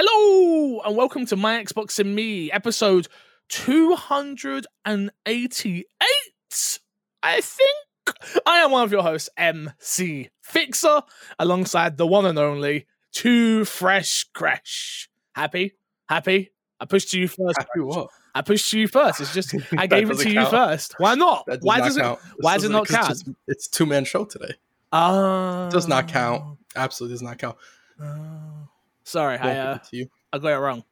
Hello and welcome to My Xbox and Me, episode 288. I think I am one of your hosts, MC Fixer, alongside the one and only Too Fresh Crash. Happy? Happy? I pushed to you first. Happy what? I pushed to you first. It's just I gave it to you first. Why not? Does Why not does it? count. why does it doesn't- count? It's, it's two man show today. Uh, It does not count. Absolutely does not count. uh, sorry, I uh, to you. I got it wrong.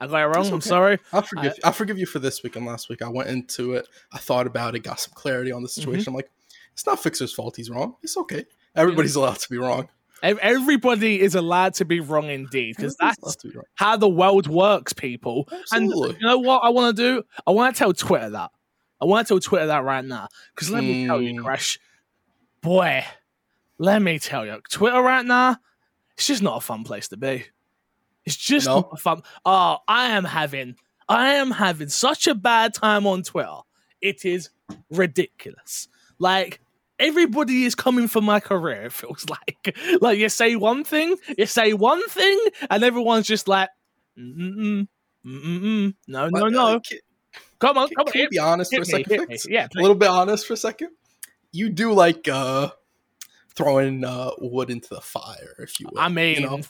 I got it wrong. It's I'm sorry. I'll forgive. I, will forgive you for this week and last week. I went into it. I thought about it. Got some clarity on the Mm-hmm. situation. I'm like, it's not Fixer's fault. He's wrong. It's okay. Everybody's allowed to be wrong. Everybody is allowed to be wrong indeed, because that's be how the world works, people. Absolutely. And you know what I want to do? I want to tell Twitter that. I want to tell Twitter that right now. Because let me tell you, Mm. Crash, boy, let me tell you, Twitter right now, it's just not a fun place to be. It's just No? not fun. Oh, I am having, I am having such a bad time on Twitter. It is ridiculous. Like everybody is coming for my career. It feels like, like you say one thing, you say one thing, and everyone's just like, mm mm mm no, no, uh, no. Come on, come on. can be honest for a second? hit me. Fix? Yeah, A little bit honest for a second. You do like uh throwing uh wood into the fire, if you will. I mean, you know?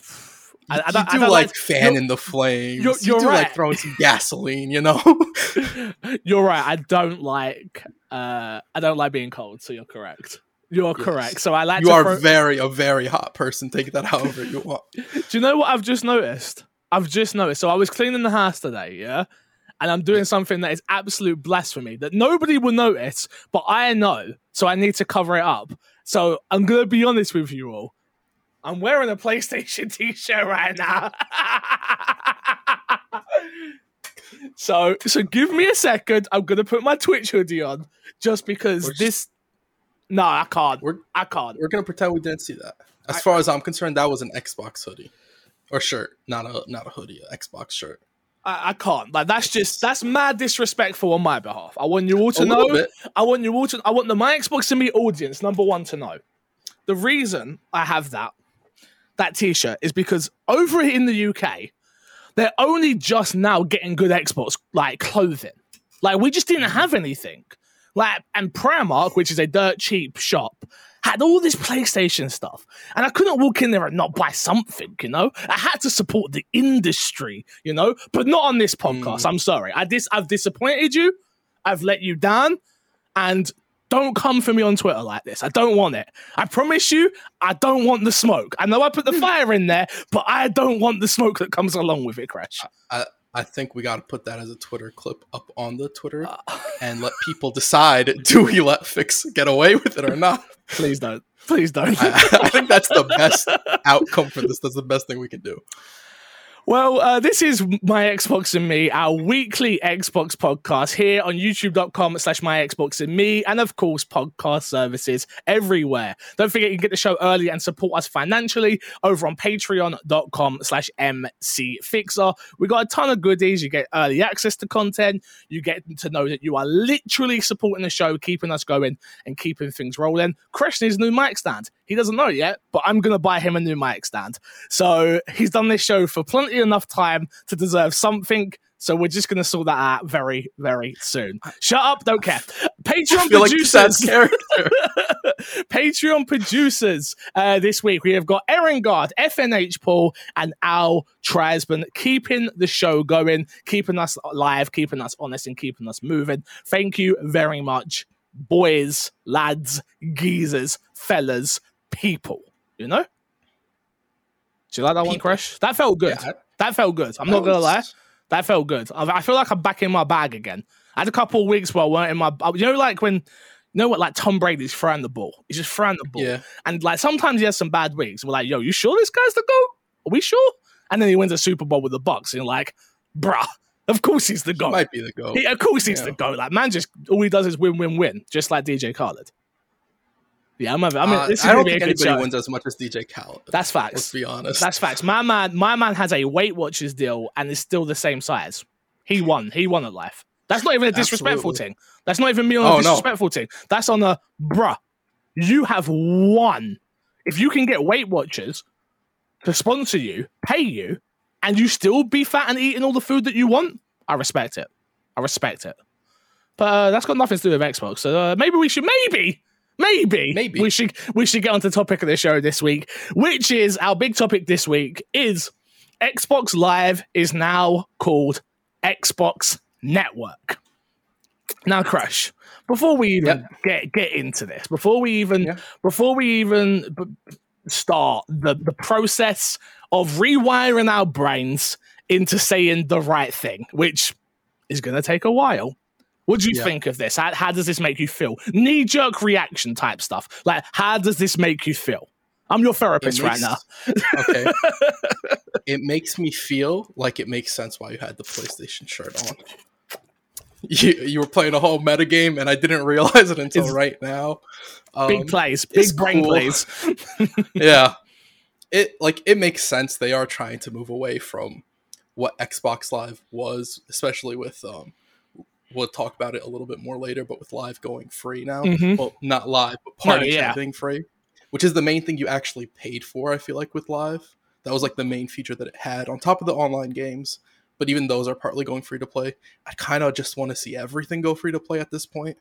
I, I you don't, I do don't like like. fanning the flames. you're- you you're do right. like throwing some gasoline, you know. You're right. I don't like. Uh, I don't like being cold. So you're correct. You're Yes. correct. So I like. you are throw- very a very hot person. Take that however you want. Do you know what I've just noticed? I've just noticed. So I was cleaning the house today, yeah, and I'm doing something that is absolute blasphemy that nobody will notice, but I know. So I need to cover it up. So I'm gonna be honest with you all. I'm wearing a PlayStation T-shirt right now. so so give me a second. I'm gonna put my Twitch hoodie on just because just- this. No, I can't. We're I can't. we're gonna pretend we didn't see that. As I- far as I'm concerned, that was an Xbox hoodie or shirt, not a not a hoodie, an Xbox shirt. I, I can't. Like that's just that's mad disrespectful on my behalf. I want you all to a know. I want you all to. I want the my Xbox and me audience number one to know. The reason I have that that T-shirt is because over in the UK, they're only just now getting good exports, like clothing. Like we just didn't have anything. Like and Primark, which is a dirt cheap shop, had all this PlayStation stuff, and I couldn't walk in there and not buy something. You know, I had to support the industry. You know, but not on this podcast. Mm. I'm sorry. I dis- I've disappointed you. I've let you down, and don't come for me on Twitter like this. I don't want it. I promise you, I don't want the smoke. I know I put the fire in there, but I don't want the smoke that comes along with it, Crash. I I think we got to put that as a Twitter clip up on the Twitter Uh, and let people decide: do we let Fix get away with it or not? please don't. Please don't. I, I think that's the best outcome for this. That's the best thing we can do. Well, uh, this is My Xbox and Me, our weekly Xbox podcast here on youtube.com slash My Xbox and Me, and of course, podcast services everywhere. Don't forget you can get the show early and support us financially over on patreon.com slash mcfixer. We got a ton of goodies. You get early access to content. You get to know that you are literally supporting the show, keeping us going and keeping things rolling. Crash a new mic stand. He doesn't know yet, but I'm going to buy him a new mic stand. So he's done this show for plenty enough time to deserve something. So we're just going to sort that out very, very soon. Shut up, don't care. Patreon like producers. sad. Patreon producers uh, this week. We have got Erin Gard, FNH Paul, and Al Trasman keeping the show going, keeping us live, keeping us honest, and keeping us moving. Thank you very much, boys, lads, geezers, fellas, people. You know? Do you like that one, People. Crash? That felt good. Yeah, that felt good. I'm that not gonna was- lie. That felt good. I I feel like I'm back in my bag again. I had a couple of weeks where I weren't in my. You know, like when, you know what, like Tom Brady's throwing the ball. He's just throwing the ball. Yeah, And like sometimes he has some bad weeks. We're like, yo, you sure this guy's the GOAT? Are we sure? And then he wins a Super Bowl with the Bucs. And you're like, bruh, of course he's the he GOAT. might be the goat. He- of course he's Yeah. the GOAT. Like, man, just all he does is win, win, win, just like DJ Khaled. Yeah, I'm. Having, I mean, Uh, this is I don't think anybody show. wins as much as DJ Khaled. That's facts. Let's be honest. That's facts. My man, my man has a Weight Watchers deal and is still the same size. He won. He won at life. That's not even a disrespectful Absolutely. thing. That's not even me on a Oh, no. disrespectful thing. That's on a bruh. You have won. If you can get Weight Watchers to sponsor you, pay you, and you still be fat and eating all the food that you want, I respect it. I respect it. But uh, that's got nothing to do with Xbox. So uh, maybe we should, maybe, maybe, Maybe. we should we should get on to the topic of the show this week, which is our big topic this week is Xbox Live is now called Xbox Network. Now, Crash, before we even Yep. get get into this, before we even Yeah. before we even b- start the the process of rewiring our brains into saying the right thing, which is going to take a while. What do you Yeah. think of this? How, how does this make you feel? Knee jerk reaction type stuff. Like, how does this make you feel? I'm your therapist right now. Okay. it makes me feel like it makes sense why you had the PlayStation shirt on. You, you were playing a whole meta game, and I didn't realize it until It's- right now. Um, Big plays, big brain cool. plays. yeah, it like it makes sense. They are trying to move away from what Xbox Live was, especially with um. We'll talk about it a little bit more later, but with Live going free now, Mhm. well, not Live, but Party yeah. Being free, which is the main thing you actually paid for. I feel like with Live, that was like the main feature that it had on top of the online games. But even those are partly going free to play. I kind of just want to see everything go free to play at this point.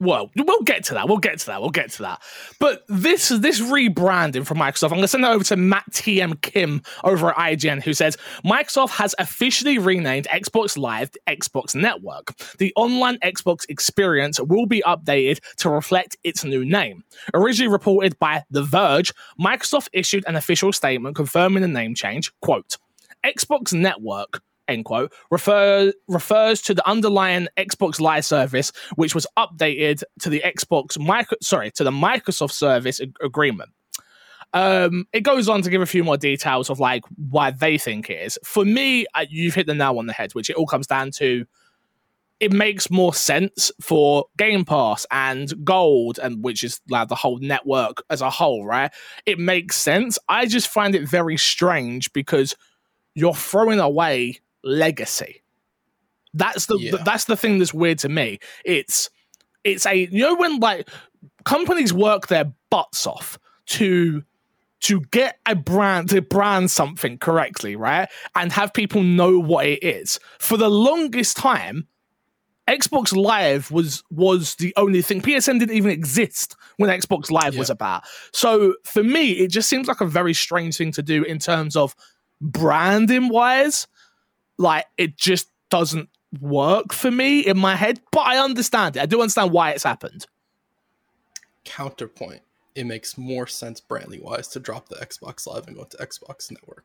Well, we'll get to that. We'll get to that. We'll get to that. But this this rebranding from Microsoft, I'm going to send it over to Matt TM Kim over at IGN, who says Microsoft has officially renamed Xbox Live Xbox Network. The online Xbox experience will be updated to reflect its new name. Originally reported by The Verge, Microsoft issued an official statement confirming the name change. Quote: Xbox Network. End quote refer, refers to the underlying Xbox Live service, which was updated to the Xbox micro, sorry, to the Microsoft Service ag- Agreement. Um, it goes on to give a few more details of like why they think it is. For me, uh, you've hit the nail on the head, which it all comes down to. It makes more sense for Game Pass and Gold, and which is like the whole network as a whole, right? It makes sense. I just find it very strange because you're throwing away legacy. That's the Yeah. that's the thing that's weird to me. It's it's a you know when like companies work their butts off to to get a brand to brand something correctly, right? And have people know what it is. For the longest time, Xbox Live was was the only thing. PSN didn't even exist when Xbox Live was about. So for me, it just seems like a very strange thing to do in terms of branding wise. Like it just doesn't work for me in my head, but I understand it. I do understand why it's happened. Counterpoint. It makes more sense branding wise to drop the Xbox Live and go to Xbox Network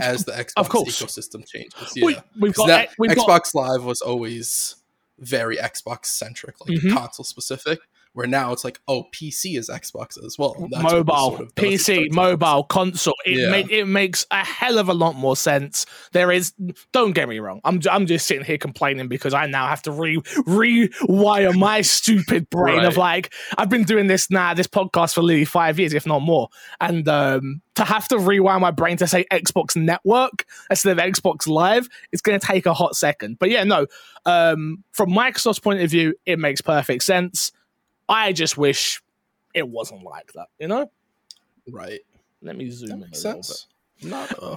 as the Xbox ecosystem changes. We- Yeah, we've 'Cause got that- we've got Xbox Live was always very Xbox centric, like Mhm. console specific. Where now it's like, oh, PC is Xbox as well. mobile, sort of. PC, mobile, console. It Yeah. make it makes a hell of a lot more sense. There is, don't get me wrong. I'm I'm just sitting here complaining because I now have to re rewire my stupid brain of like I've been doing this now, this podcast for literally five years, if not more, and um, to have to rewire my brain to say Xbox Network instead of Xbox Live, it's going to take a hot second. But yeah, no. Um, from Microsoft's point of view, it makes perfect sense. I just wish it wasn't like that, you know? Right. Let me zoom That in makes a little sense. I'm not uh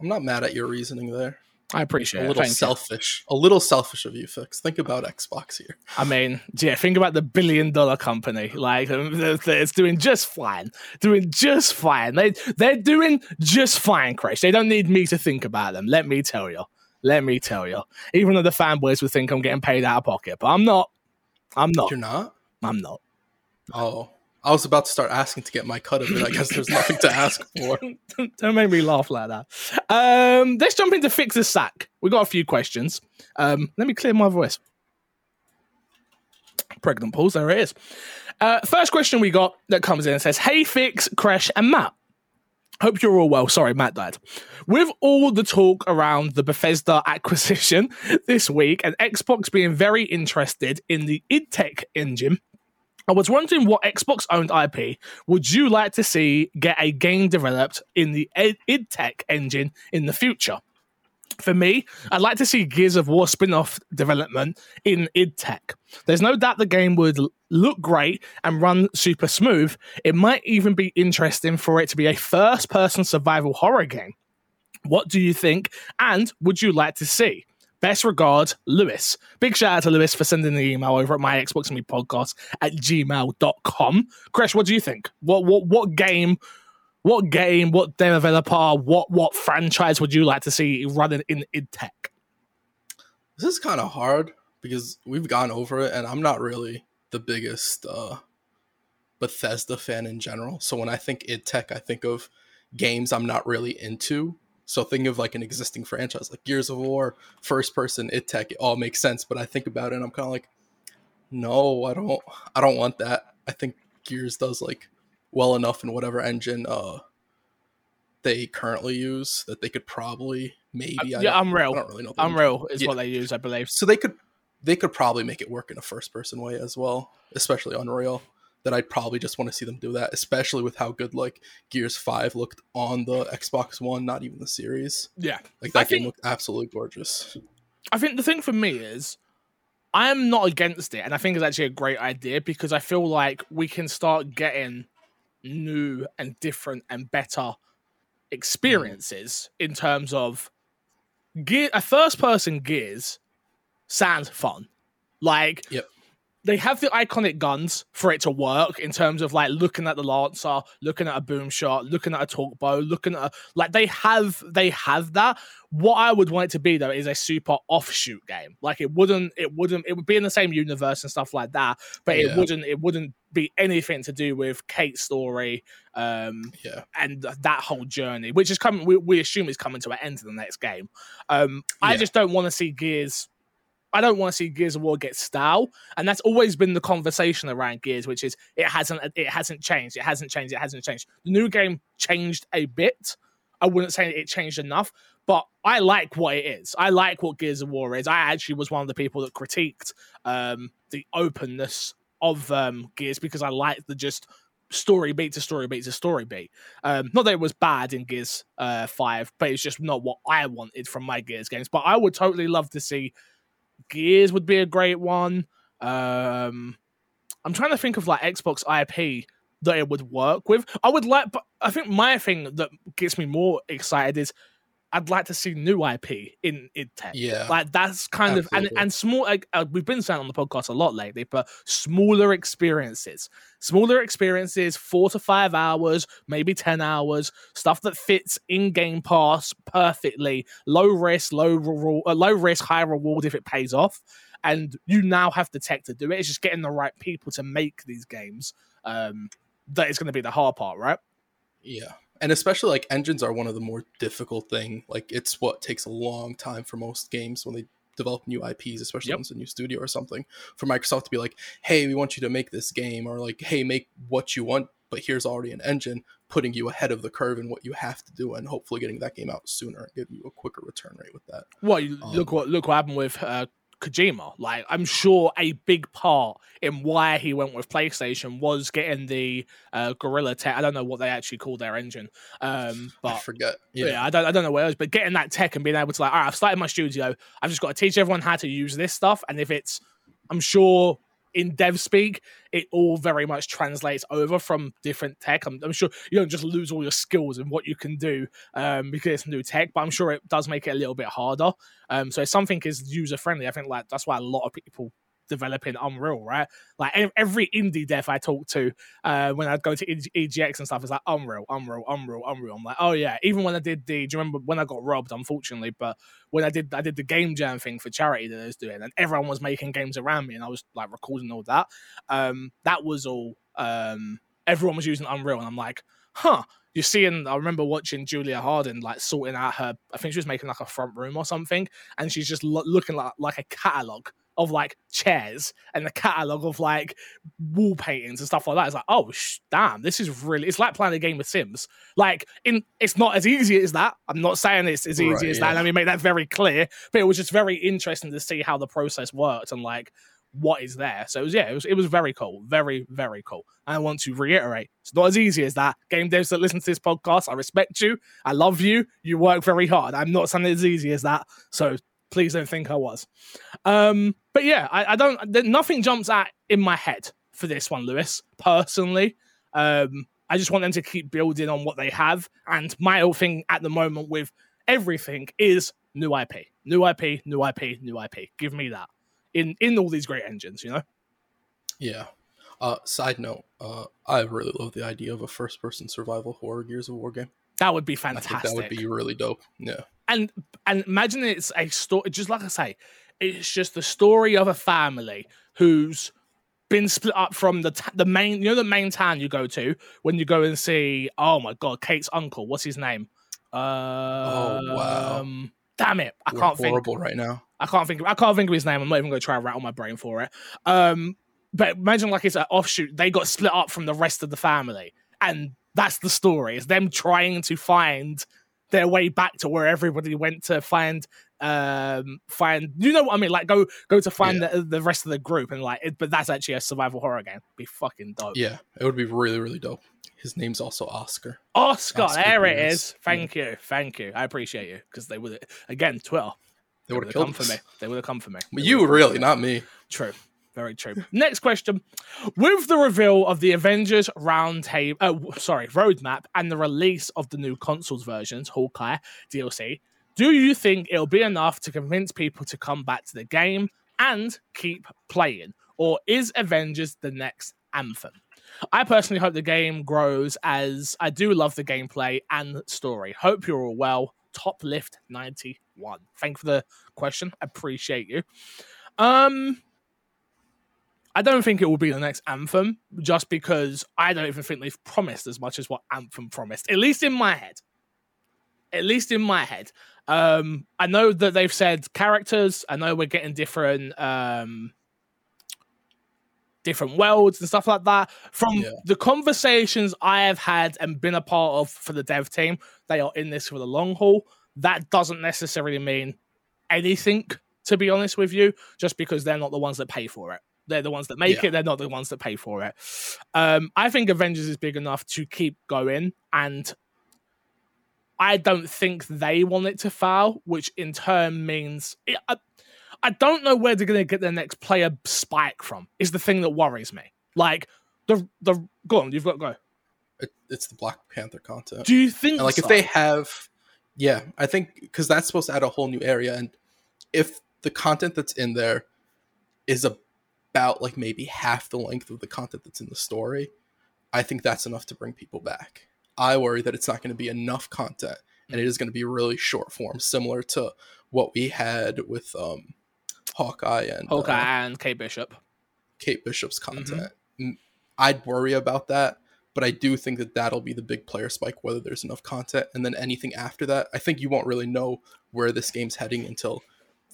I'm not mad at your reasoning there. I appreciate A it. little Thank you. selfish. A little selfish of you, Fix. Think about Xbox here. I mean, yeah, think about the billion dollar company. Like, um, it's doing just fine. Doing just fine. They, they're doing just fine, Chris. They don't need me to think about them. Let me tell you. Let me tell you. Even though the fanboys would think I'm getting paid out of pocket, but I'm not. I'm not. You're not? I'm not. Oh. I was about to start asking to get my cut of it. I guess there's nothing to ask for. Don't make me laugh like that. Um, let's jump into fix the sack. We got a few questions. Um, let me clear my voice. Pregnant pause. There it is. Uh, first question we got that comes in and says, "Hey, fix, Crash, and Matt." Hope you're all well. Sorry, Matt died. With all the talk around the Bethesda acquisition this week and Xbox being very interested in the id Tech engine, I was wondering what Xbox owned IP would you like to see get a game developed in the id- Tech engine in the future? For me, I'd like to see Gears of War spin off development in id tech. There's no doubt the game would look great and run super smooth. It might even be interesting for it to be a first person survival horror game. What do you think? And would you like to see? Best regards, Lewis. Big shout out to Lewis for sending the email over at my Xbox and Me podcast at gmail.com. Crash, what do you think? What what what game, what game, what developer, what what franchise would you like to see running in id Tech? This is kind of hard because we've gone over it and I'm not really the biggest uh Bethesda fan in general. So when I think id Tech, I think of games I'm not really into so think of like an existing franchise like Gears of War, first person, id Tech, it all makes sense. But I think about it and I'm kind of like, no, I don't I don't want that. I think Gears does like well enough in whatever engine uh they currently use that they could probably maybe uh, yeah, I, Unreal. I don't really know. Unreal is yeah. what they use, I believe. So they could they could probably make it work in a first person way as well, especially Unreal that I'd probably just want to see them do that, especially with how good like Gears Five looked on the Xbox One, not even the series. Yeah, like that I game think, looked absolutely gorgeous. I think the thing for me is I am not against it, and I think it's actually a great idea because I feel like we can start getting new and different and better experiences mm. in terms of gear. A first person Gears sounds fun. Like, yep they have the iconic guns for it to work in terms of like looking at the lancer, looking at a boom shot, looking at a Torque Bow, looking at a, like they have they have that. What I would want it to be though is a super offshoot game. Like it wouldn't it wouldn't it would be in the same universe and stuff like that, but yeah. it wouldn't it wouldn't be anything to do with Kait's story um yeah and that whole journey which is coming we, we assume is coming to an end in the next game um yeah. i just don't want to see gears I don't want to see Gears of War get stale, and that's always been the conversation around Gears, which is it hasn't it hasn't changed, it hasn't changed, it hasn't changed. The new game changed a bit. I wouldn't say it changed enough, but I like what it is. I like what Gears of War is. I actually was one of the people that critiqued um, the openness of um, Gears because I like the just story beat to story beat to story beat. Um, not that it was bad in Gears uh, 5, but it's just not what I wanted from my Gears games. But I would totally love to see Gears would be a great one. Um, I'm trying to think of like Xbox IP that it would work with. I would like, but I think my thing that gets me more excited is I'd like to see new IP in id Tech. Yeah, like that's kind Absolutely. of and and small. Like, uh, we've been saying on the podcast a lot lately, but smaller experiences, smaller experiences, four to five hours, maybe ten hours, stuff that fits in Game Pass perfectly. Low risk, low re- uh, low risk, high reward if it pays off. And you now have the tech to do it. It's just getting the right people to make these games. Um, that is going to be the hard part, right? Yeah and especially like engines are one of the more difficult thing like it's what takes a long time for most games when they develop new ips especially yep. when it's a new studio or something for microsoft to be like hey we want you to make this game or like hey make what you want but here's already an engine putting you ahead of the curve in what you have to do and hopefully getting that game out sooner and giving you a quicker return rate with that well um, look what look what happened with uh, Kojima. Like, I'm sure a big part in why he went with PlayStation was getting the uh, Guerrilla tech. I don't know what they actually call their engine, um, but I forget. Yeah. yeah, I don't, I don't know where was, But getting that tech and being able to like, all right, I've started my studio. I've just got to teach everyone how to use this stuff, and if it's, I'm sure in dev speak, it all very much translates over from different tech. I'm, I'm, sure you don't just lose all your skills and what you can do um, because it's new tech, but I'm sure it does make it a little bit harder. Um, so if something is user friendly, I think like that's why a lot of people developing Unreal, right? Like every indie dev I talk to, uh, when I'd go to EGX and stuff, it's like Unreal, Unreal, Unreal, Unreal. I'm like, oh yeah. Even when I did the, do you remember when I got robbed? Unfortunately, but when I did, I did the game jam thing for charity that I was doing, and everyone was making games around me, and I was like recording all that. Um, that was all. Um, everyone was using Unreal, and I'm like, huh you're seeing i remember watching julia harden like sorting out her i think she was making like a front room or something and she's just lo- looking like like a catalog of like chairs and the catalog of like wall paintings and stuff like that. It's like, oh sh- damn, this is really. It's like playing a game with Sims. Like, in it's not as easy as that. I'm not saying it's as easy right, as yeah. that. Let me make that very clear. But it was just very interesting to see how the process worked and like what is there. So it was yeah, it was it was very cool, very very cool. And I want to reiterate, it's not as easy as that. Game devs that listen to this podcast, I respect you, I love you, you work very hard. I'm not saying it's as easy as that. So please don't think I was. Um, but yeah, I, I don't. Nothing jumps out in my head for this one, Lewis. Personally, um, I just want them to keep building on what they have. And my whole thing at the moment with everything is new IP, new IP, new IP, new IP. Give me that in in all these great engines, you know. Yeah. Uh, side note, uh, I really love the idea of a first-person survival horror Gears of War game. That would be fantastic. that would be really dope. Yeah. And and imagine it's a story just like i say it's just the story of a family who's been split up from the t- the main you know the main town you go to when you go and see oh my god Kait's uncle what's his name uh wow. um, damn it i We're can't think horrible right now. I can't think. Of, I can't think of his name. I'm not even going to try and rattle my brain for it. Um, but imagine like it's an offshoot. They got split up from the rest of the family, and that's the story. It's them trying to find their way back to where everybody went to find. Um, find you know what I mean? Like go go to find the, the rest of the group, and like, it, but that's actually a survival horror game. Be fucking dope. Yeah, it would be really, really dope. His name's also Oscar. Oscar, Oscar there it is. Thank you, thank you. I appreciate you because they would again Twitter. They would have come killed for me. They would have come for me. But They you really, not me. True. Very true. Next question. With the reveal of the Avengers Roundtable, uh, sorry, roadmap and the release of the new consoles versions, Hawkeye DLC, do you think it'll be enough to convince people to come back to the game and keep playing? Or is Avengers the next anthem? I personally hope the game grows as I do love the gameplay and story. Hope you're all well. Top lift 91. Thank you for the question. Appreciate you. Um, I don't think it will be the next Anthem, just because I don't even think they've promised as much as what Anthem promised. At least in my head. At least in my head. Um, I know that they've said characters. I know we're getting different um different worlds and stuff like that. From Yeah. the conversations I have had and been a part of for the dev team, they are in this for the long haul. That doesn't necessarily mean anything, to be honest with you, just because they're not the ones that pay for it. They're the ones that make Yeah. it. They're not the ones that pay for it. Um, I think Avengers is big enough to keep going, and I don't think they want it to fail, which in turn means I, I don't know where they're going to get their next player spike from. Is the thing that worries me. Like the the go on, you've got to go. It, it's the Black Panther content. Do you think and like if they have yeah i think because that's supposed to add a whole new area and if the content that's in there is about like maybe half the length of the content that's in the story i think that's enough to bring people back i worry that it's not going to be enough content and it is going to be really short form similar to what we had with um hawkeye and Hawkeye uh, and Kate Bishop? Kate Bishop's Mm-hmm. content. Mm, I'd worry about that, but I do think that that'll be the big player spike, whether there's enough content. And then anything after that, I think you won't really know where this game's heading until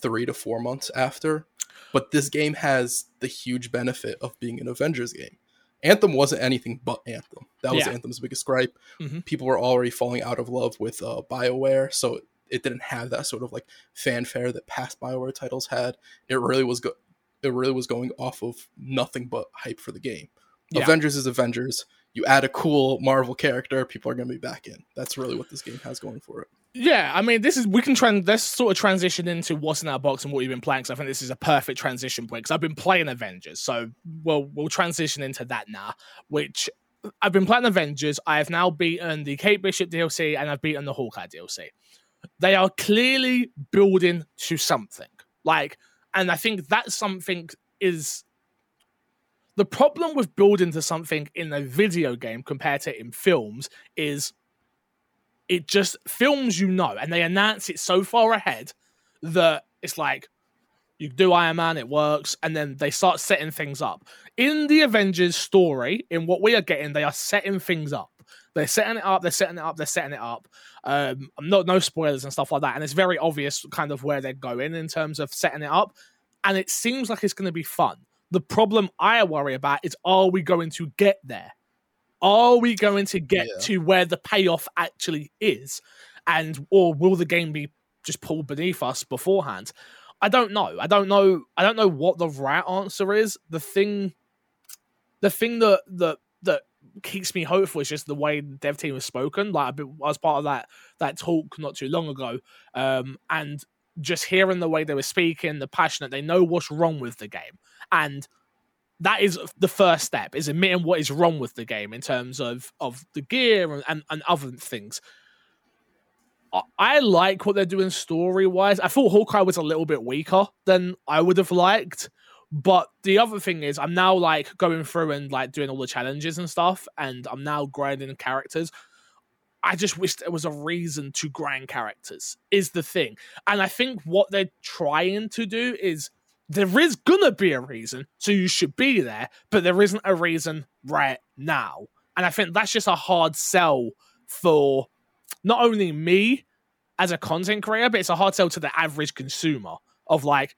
three to four months after. But this game has the huge benefit of being an Avengers game. Anthem wasn't anything but Anthem. That was Yeah. Anthem's biggest gripe. Mhm. People were already falling out of love with uh, BioWare, so it didn't have that sort of like fanfare that past BioWare titles had. It really was go- it really was going off of nothing but hype for the game. Yeah. Avengers is Avengers. You add a cool Marvel character, people are going to be back in. That's really what this game has going for it. Yeah, I mean, this is we can trans. Let's sort of transition into what's in our box and what you've been playing. Because I think this is a perfect transition point. Because I've been playing Avengers, so we'll we'll transition into that now. Which I've been playing Avengers. I have now beaten the Kate Bishop DLC and I've beaten the Hawkeye DLC. They are clearly building to something. Like, and I think that something is the problem with building to something in a video game compared to in films is it just films you know and they announce it so far ahead that it's like you do Iron Man, it works, and then they start setting things up. In the Avengers story, in what we are getting, they are setting things up. They're setting it up, they're setting it up, they're setting it up. Um, not no spoilers and stuff like that, and it's very obvious kind of where they're going in terms of setting it up, and it seems like it's going to be fun. The problem I worry about is are we going to get there? Are we going to get Yeah. to where the payoff actually is? And or will the game be just pulled beneath us beforehand? I don't know. I don't know. I don't know what the right answer is. The thing the thing that that that keeps me hopeful is just the way the dev team has spoken. Like been, was part of that that talk not too long ago, um, and just hearing the way they were speaking, the passionate, they know what's wrong with the game, and that is the first step is admitting what is wrong with the game in terms of of the gear and, and, and other things I- I like what they're doing story wise. I thought Hawkeye was a little bit weaker than I would have liked. But the other thing is, I'm now like going through and like doing all the challenges and stuff, and I'm now grinding characters. I just wish there was a reason to grind characters, is the thing. And I think what they're trying to do is there is gonna be a reason, so you should be there, but there isn't a reason right now. And I think that's just a hard sell for not only me as a content creator, but it's a hard sell to the average consumer of like,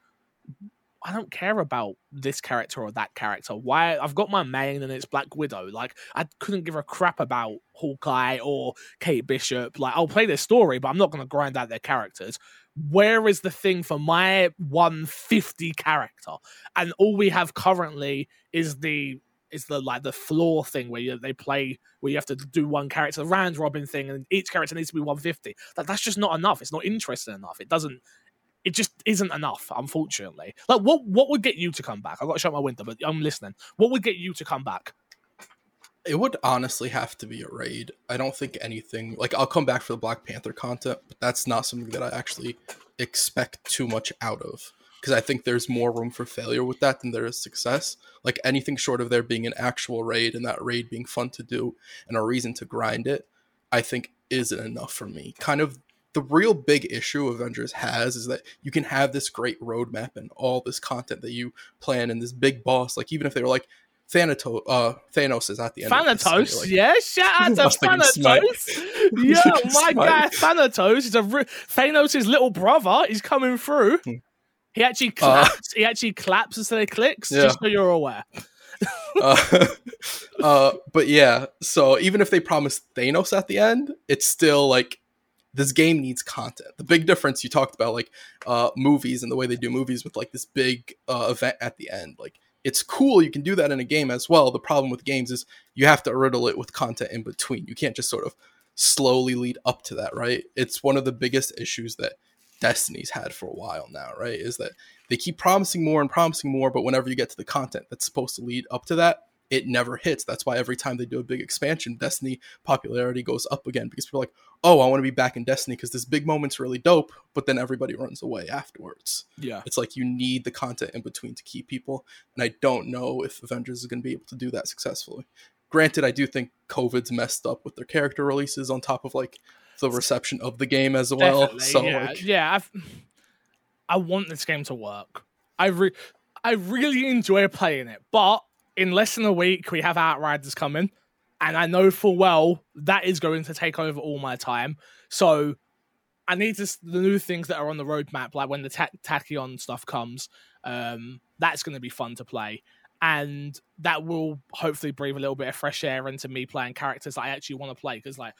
I don't care about this character or that character. Why I've got my main and it's Black Widow. Like I couldn't give a crap about Hawkeye or Kate Bishop. Like I'll play their story, but I'm not gonna grind out their characters. Where is the thing for my 150 character? And all we have currently is the is the like the floor thing where you, they play where you have to do one character round robin thing and each character needs to be 150 like that's just not enough. It's not interesting enough. It doesn't it just isn't enough unfortunately. Like what what would get you to come back? I got to shut my window but i'm listening. What would get you to come back It would honestly have to be a raid. I don't think anything like I'll come back for the Black Panther content, but that's not something that I actually expect too much out of because I think there's more room for failure with that than there is success. Like anything short of there being an actual raid and that raid being fun to do and a reason to grind it, I think isn't enough for me. Kind of the real big issue Avengers has is that you can have this great roadmap and all this content that you plan and this big boss. Like even if they were like Thanatos, uh, Thanos is at the end. of this, Thanatos, like, yeah, shout out to. Thanatos. Yo, my guy Thanatos is a re- Thanos' little brother. He's coming through. Hmm. He actually claps. he actually claps instead of clicks. Yeah. Just so you're aware. uh, uh, but yeah, so even if they promise Thanos at the end, it's still like this game needs content. The big difference you talked about, like uh, movies and the way they do movies with like this big uh, event at the end, like it's cool. You can do that in a game as well. The problem with games is you have to riddle it with content in between. You can't just sort of slowly lead up to that, right? It's one of the biggest issues that Destiny's had for a while now, right? Is that they keep promising more and promising more, but whenever you get to the content that's supposed to lead up to that, it never hits. That's why every time they do a big expansion, Destiny popularity goes up again because people are like, oh, I want to be back in Destiny because this big moment's really dope, but then everybody runs away afterwards. Yeah. It's like you need the content in between to keep people, and I don't know if Avengers is going to be able to do that successfully. Granted, I do think COVID's messed up with their character releases on top of like the reception of the game as well. Definitely, so yeah, like, yeah. I've, I want this game to work. I re- I really enjoy playing it, but in less than a week we have Outriders coming, and I know full well that is going to take over all my time. So I need to, the new things that are on the roadmap, like when the ta- Tachyon stuff comes. Um, that's going to be fun to play, and that will hopefully breathe a little bit of fresh air into me playing characters I actually want to play. Because like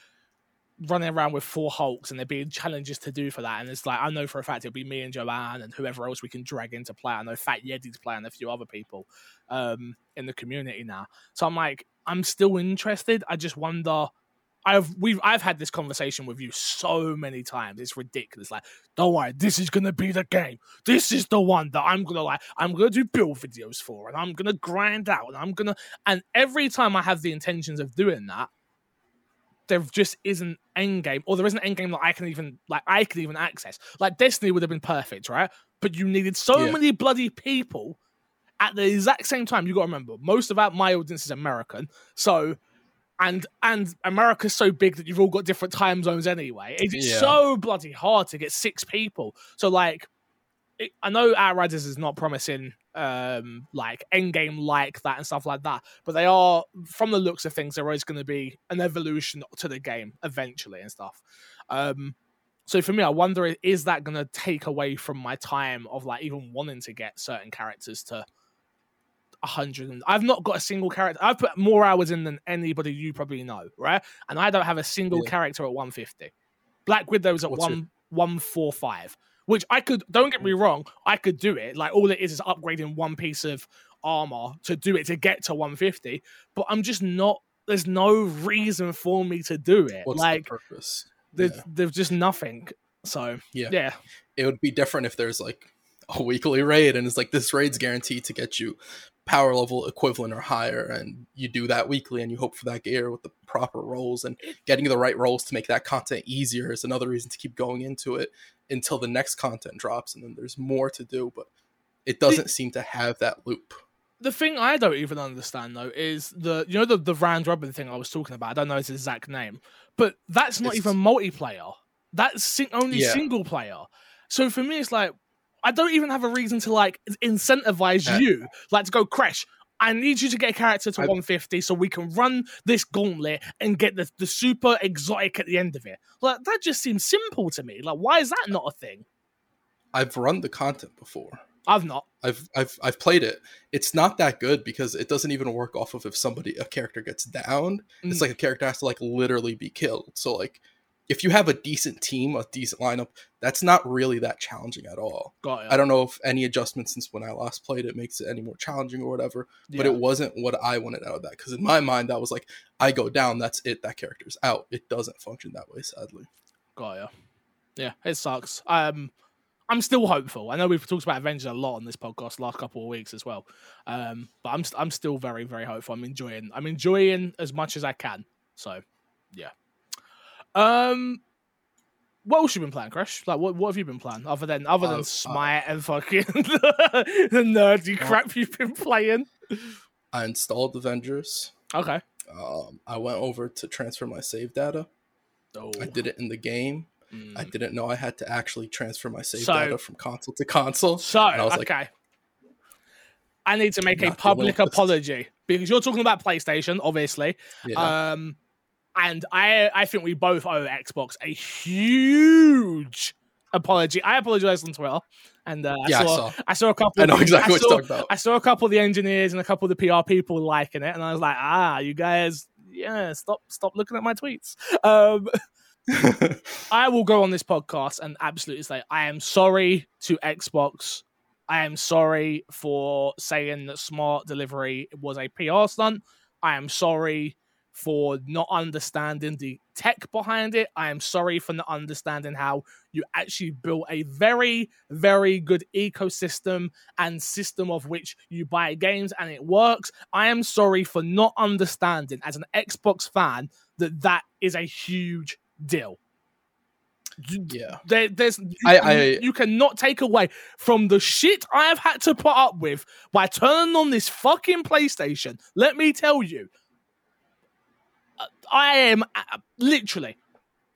running around with four Hulks and there being challenges to do for that. And it's like, I know for a fact it'll be me and Joanne and whoever else we can drag into play. I know Fat Yeti's playing a few other people um, in the community now. So I'm like, I'm still interested. I just wonder. I've we've I've had this conversation with you so many times. It's ridiculous. Like, don't worry, this is gonna be the game. This is the one that I'm gonna like. I'm gonna do build videos for, and I'm gonna grind out, and I'm gonna. And every time I have the intentions of doing that, there just isn't end game, or there isn't end game that I can even like I can even access. Like Destiny would have been perfect, right? But you needed so Yeah. many bloody people at the exact same time. You got to remember, most of our, my audience is American, so and and America's so big that you've all got different time zones anyway. It's Yeah. so bloody hard to get six people. So like, it, I know Outriders is not promising um like endgame like that and stuff like that, but they are from the looks of things. There is going to be an evolution to the game eventually and stuff. Um, so for me, I wonder is that going to take away from my time of like even wanting to get certain characters to a hundred and I've not got a single character. I've put more hours in than anybody you probably know, right? And I don't have a single Yeah. character at 150. Black Widow's at What's one one four five, which I could. Don't get me mm. wrong, I could do it. Like all it is is upgrading one piece of armor to do it to get to 150. But I'm just not. There's no reason for me to do it. what's like the purpose? there's, Yeah. there's just nothing. So Yeah. yeah, it would be different if there's like a weekly raid and it's like this raid's guaranteed to get you power level equivalent or higher and you do that weekly and you hope for that gear with the proper roles and getting the right roles to make that content easier is another reason to keep going into it until the next content drops and then there's more to do but it doesn't seem to have that loop the thing I don't even understand though is the you know the the round robin thing I was talking about. I don't know its exact name, but that's not It's- even multiplayer. That's sing- only Yeah. single player. So for me, it's like I don't even have a reason to like incentivize Uh, you, like to go crash. I need you to get a character to I- 150 so we can run this gauntlet and get the, the super exotic at the end of it. Like that just seems simple to me. Like, why is that not a thing? i've run the content before I've not. I've I've I've played it. It's not that good because it doesn't even work off of if somebody a character gets. It's Mm. like a character has to like literally be killed. So like if you have a decent team, a decent lineup, that's not really that challenging at all. Got it. I don't know if any adjustments since when I last played it makes it any more challenging or whatever, but it wasn't what I wanted out of that because in my mind that was like I go down, that's it, that character's out. It doesn't function that way, sadly. Got ya. Yeah, it sucks. Um, I'm still hopeful. I know we've talked about Avengers a lot on this podcast last couple of weeks as well. Um, but I'm st- I'm still very very hopeful. I'm enjoying I'm enjoying as much as I can. So, yeah. Um, what else you been playing, Crash? Like, what what have you been playing other than other than Uh, uh, Smite and fucking the nerdy crap you've been playing? I installed Avengers. Okay. Um, I went over to transfer my save data. Oh, I did it in the game. mm. I didn't know I had to actually transfer my save So- data from console to console. So I was like, okay, I need to make a public apology because you're talking about PlayStation, obviously. Yeah, Um, and I I think we both owe Xbox a huge apology. I apologize on Twitter, and uh, I, yeah, I saw, saw. I saw a couple. I know exactly I what saw, you're talking about. I saw a couple of the engineers and a couple of the PR people liking it, and I was like, ah, you guys, yeah, stop stop looking at my tweets. Um, I will go on this podcast and absolutely say I am sorry to Xbox. I am sorry for saying that smart delivery was a PR stunt. I am sorry for not understanding the tech behind it. I am sorry for not understanding how you actually built a very, very good ecosystem and system of which you buy games and it works. I am sorry for not understanding as an Xbox fan that that is a huge deal. yeah, There, there's you, I- I- you cannot take away from the shit I have had to put up with by turning on this fucking PlayStation. Let me tell you, I am uh, literally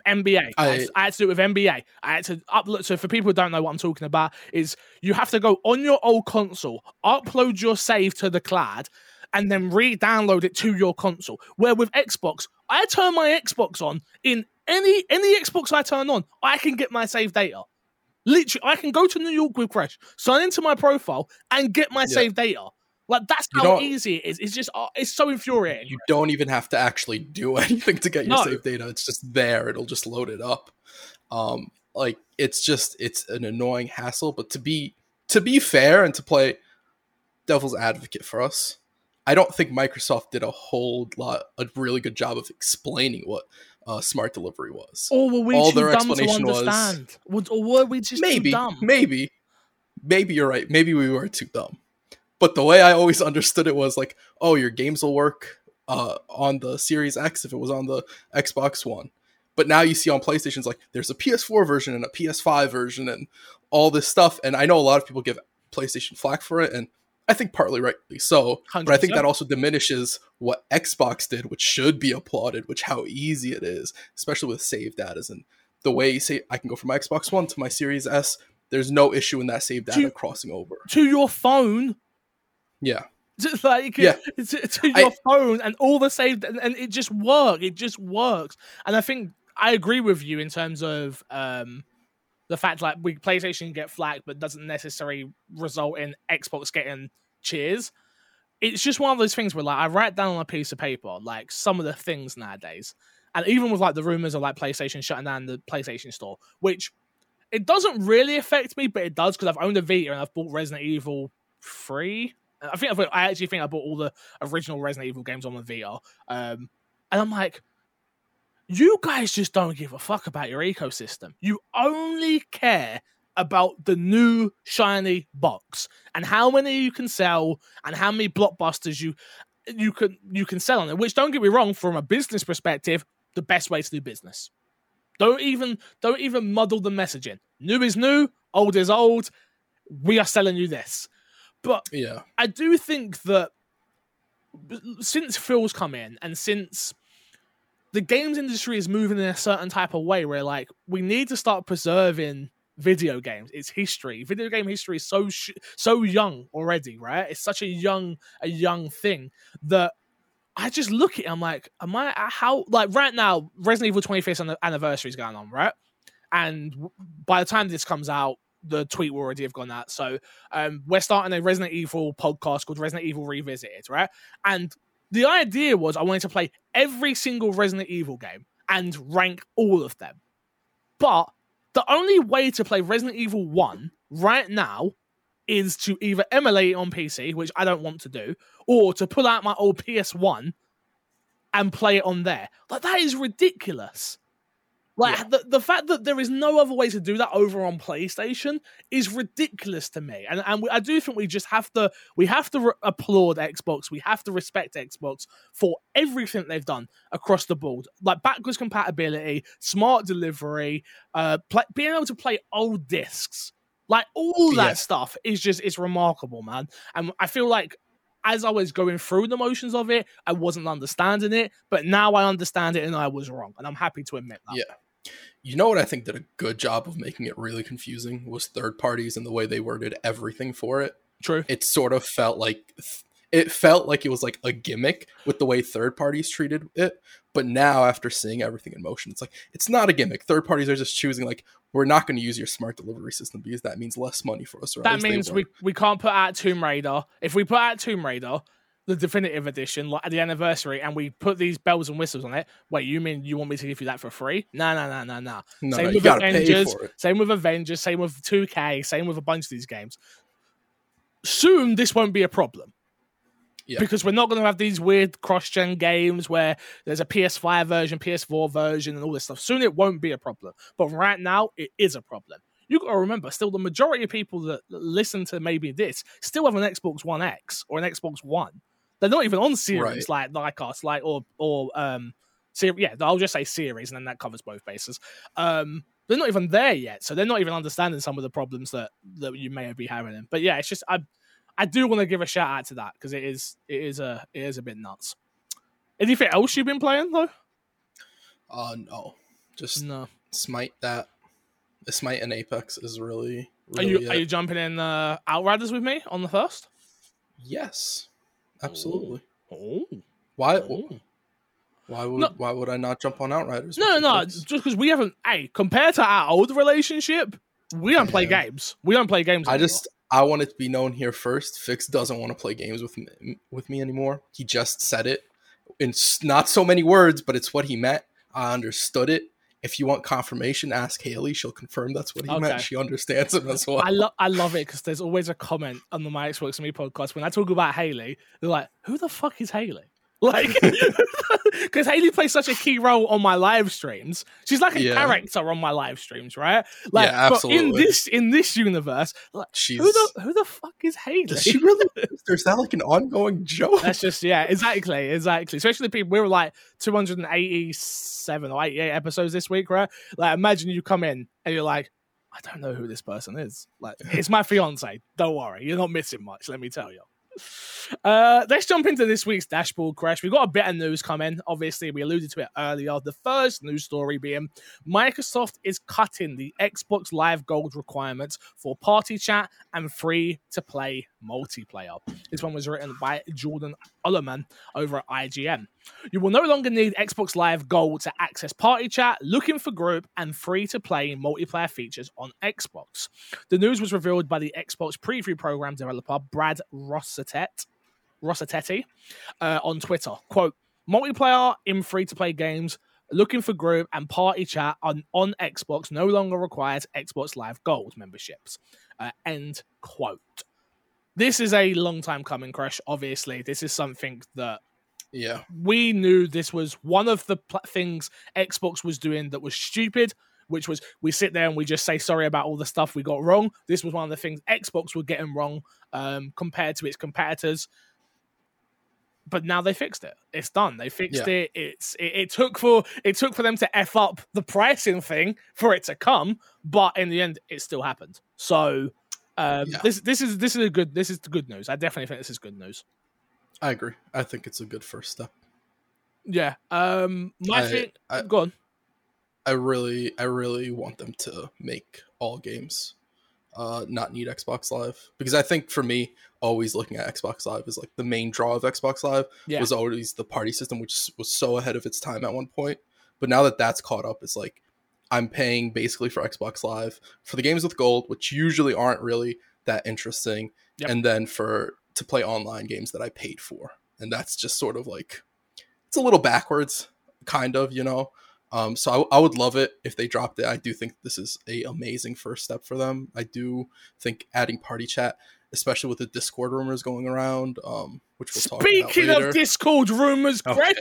NBA. I, had I- had to do it with NBA. I had to upload. So for people who don't know what I'm talking about, is you have to go on your old console, upload your save to the cloud, and then re-download it to your console. Where with Xbox, I turn my Xbox on in any any Xbox I turn on, I can get my save data. Literally, I can go to New York with Crash, sign into my profile, and get my Yeah. save data. Like that's You how easy it is. It's just uh, it's so infuriating. you don't even have to actually do anything to get your No. save data. It's just there. It'll just load it up. Um, like it's just it's an annoying hassle. But to be to be fair and to play devil's advocate for us, I don't think Microsoft did a whole lot a really good job of explaining what uh, smart delivery was. Or were we all too their dumb to explanation was- understand? Was, or were we just maybe, too dumb? maybe, maybe you're right. Maybe we were too dumb. But the way I always understood it was like, oh, your games will work uh, on the Series X if it was on the Xbox One. But now you see on PlayStation's like there's a PS4 version and a PS5 version and all this stuff. And I know a lot of people give PlayStation flack for it, and I think partly rightly so. But I think that also diminishes what Xbox did, which should be applauded, which how easy it is, especially with save data and the way you say I can go from my Xbox One to my Series S. There's no issue in that save data you- crossing over. to your phone. Yeah, Just like Yeah. to, to I- your phone and all the saved and, and it just works. It just works. And I think I agree with you in terms of um the fact like we PlayStation get flagged but doesn't necessarily result in Xbox getting cheers. It's just one of those things where like I write down on a piece of paper like some of the things nowadays. And even with like the rumors of like PlayStation shutting down the PlayStation store, which it doesn't really affect me, but it does because I've owned a Vita and I've bought Resident Evil 3 I think I've, I actually think I bought all the original Resident Evil games on the VR. Um, and I'm like, you guys just don't give a fuck about your ecosystem. You only care about the new shiny box and how many you can sell and how many blockbusters you you can you can sell on it. Which don't get me wrong, from a business perspective, the best way to do business. Don't even don't even muddle the messaging. New is new, old is old. We are selling you this. But Yeah. I do think that since Phil's come in and since the games industry is moving in a certain type of way where like we need to start preserving video games. Its history. Video game history is so sh- so young already right? It's such a young a young thing that i just look at it i'm like am i how like right now resident evil 25th anniversary is going on right? And by the time this comes out the tweet will already have gone out so um we're starting a resident evil podcast called resident evil revisited right and the idea was I wanted to play every single Resident Evil game and rank all of them. But the only way to play Resident Evil 1 right now is to either emulate it on PC, which I don't want to do, or to pull out my old PS1 and play it on there. Like that is ridiculous. Like Yeah. the, the fact that there is no other way to do that over on PlayStation is ridiculous to me. And and we, I do think we just have to we have to re- applaud Xbox. We have to respect Xbox for everything they've done across the board, like backwards compatibility, smart delivery, uh, play, being able to play old discs, like all that Yeah. stuff is just it's remarkable, man. And I feel like as I was going through the motions of it, I wasn't understanding it, but now I understand it and I was wrong, and I'm happy to admit that. Yeah. You know what I think did a good job of making it really confusing was third parties and the way they worded everything for it. True. It sort of felt like it felt like it was like a gimmick with the way third parties treated it. But now after seeing everything in motion, it's like it's not a gimmick. Third parties are just choosing like we're not going to use your smart delivery system because that means less money for us. Or That means we, we can't put out Tomb Raider. If we put out Tomb Raider, the definitive edition, like at the anniversary, and we put these bells and whistles on it, wait, you mean you want me to give you that for free? No, no, no, no, no. no, same no, with got to pay Avengers. Same with Avengers. Same with 2K. Same with a bunch of these games. Soon, this won't be a problem. Yeah. Because we're not going to have these weird cross-gen games where there's a PS5 version, PS4 version, and all this stuff. Soon, it won't be a problem. But right now, it is a problem. You got to remember, still, the majority of people that listen to maybe this still have an Xbox One X or an Xbox One. They're not even on series like like us, like or or um, ser- yeah. I'll just say series, and then that covers both bases. Um, they're not even there yet, so they're not even understanding some of the problems that that you may be having. But yeah, it's just I I do want to give a shout out to that because it is it is a it is a bit nuts. Anything else you've been playing though? Uh no, just No. Smite that. Smite and Apex is really. Are you it. are you jumping in uh, Outriders with me on the first? Yes, absolutely. Oh, Why? oh. Why would No. Why would I not jump on Outriders? No, no, no. Just because we haven't. Hey, compared to our old relationship, we don't play games. We don't play games. I anymore. just I want it to be known here first. Fix doesn't want to play games with me, with me anymore. He just said it in not so many words, but it's what he meant. I understood it. If you want confirmation, ask Haley. She'll confirm that's what he Okay. meant. She understands him as well. I love I love it because there's always a comment on the My Xbox Me podcast when I talk about Haley. They're like, "Who the fuck is Haley?" Like, because Haley plays such a key role on my live streams. She's like a Yeah. character on my live streams, right? Like, Yeah, but in this in this universe, like, She's who the who the fuck is Haley? does she really? Is that like an ongoing joke? That's just yeah, exactly, exactly. Especially people we were like 287 or 88 episodes this week, right? Like imagine you come in and you're like, I don't know who this person is. Like it's my fiance. Don't worry, you're not missing much. Let me tell you. Uh, let's jump into this week's dashboard crash. We've got a bit of news coming. Obviously, we alluded to it earlier. The first news story being Microsoft is cutting the Xbox Live Gold requirements for party chat and free to play multiplayer. This one was written by Jordan Ullerman over at IGN. You will no longer need Xbox Live Gold to access party chat, looking for group, and free to play multiplayer features on Xbox. The news was revealed by the Xbox preview program developer Brad Rossetet, Rossetetti uh, on Twitter. Quote, multiplayer in free to play games looking for group and party chat on, on Xbox no longer requires Xbox Live Gold memberships. Uh, end quote. This is a long time coming, Crash. Obviously, this is something that yeah, we knew this was one of the pl- things Xbox was doing that was stupid. which was we sit there and we just say sorry about all the stuff we got wrong. This was one of the things Xbox were getting wrong um, compared to its competitors. But now they fixed it. It's done. They fixed Yeah. it. It's it, it took for it took for them to f up the pricing thing for it to come, but in the end, it still happened. So um, Yeah. this this is this is a good this is good news. I definitely think this is good news. I agree. I think it's a good first step. Yeah. Um, my I- thing. I- go on. I really, I really want them to make all games uh, not need Xbox Live because I think for me, always looking at Xbox Live is like the main draw of Xbox Live Yeah. was always the party system, which was so ahead of its time at one point. But now that that's caught up, it's like I'm paying basically for Xbox Live for the games with gold, which usually aren't really that interesting, Yep. and then for to play online games that I paid for, and that's just sort of like it's a little backwards, kind of, you know. Um, so I, I would love it if they dropped it. I do think this is a amazing first step for them. I do think adding party chat, especially with the Discord rumors going around, um, which we'll talk Speaking of Discord rumors, Okay.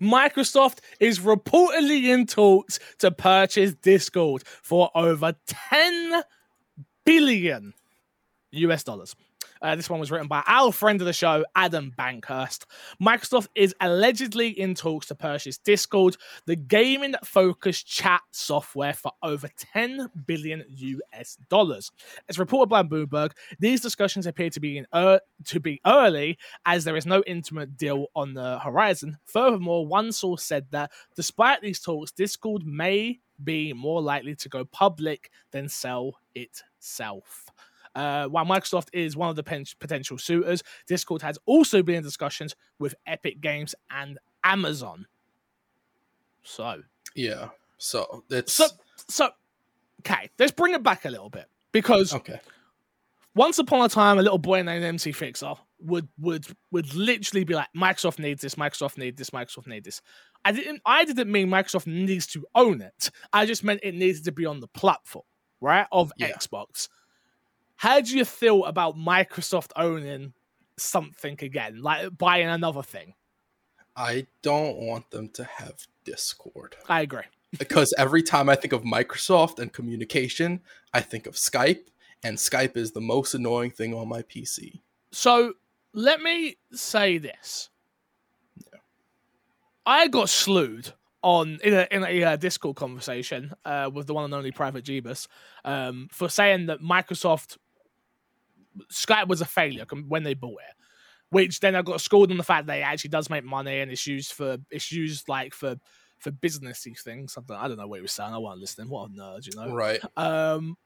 Microsoft is reportedly in talks to purchase Discord for over 10 billion US dollars. Uh, this one was written by our friend of the show, Adam Bankhurst. Microsoft is allegedly in talks to purchase Discord, the gaming focused chat software, for over 10 billion US dollars. As reported by Bloomberg, these discussions appear to be in er- to be early as there is no intimate deal on the horizon. Furthermore, one source said that despite these talks, Discord may be more likely to go public than sell itself. Uh, while Microsoft is one of the pen- potential suitors, Discord has also been in discussions with Epic Games and Amazon. So, yeah. So it's so, so, okay, let's bring it back a little bit because okay. once upon a time, a little boy named MC Fixer would would would literally be like, Microsoft needs this, Microsoft needs this, Microsoft needs this. I didn't I didn't mean Microsoft needs to own it. I just meant it needed to be on the platform, right? Of Yeah. Xbox. How do you feel about Microsoft owning something again, like buying another thing? I don't want them to have Discord I agree. because every time I think of Microsoft and communication, I think of Skype, and Skype is the most annoying thing on my PC. So let me say this. I got slewed on in a in a, uh Discord conversation uh, with the one and only Private Jeebus um, for saying that Microsoft Skype was a failure when they bought it. Which then I got schooled on the fact that it actually does make money and it's used for it's used like for for businessy things. I don't, I don't know what he was saying. I wasn't listening. What a nerd, you know. Right. Um,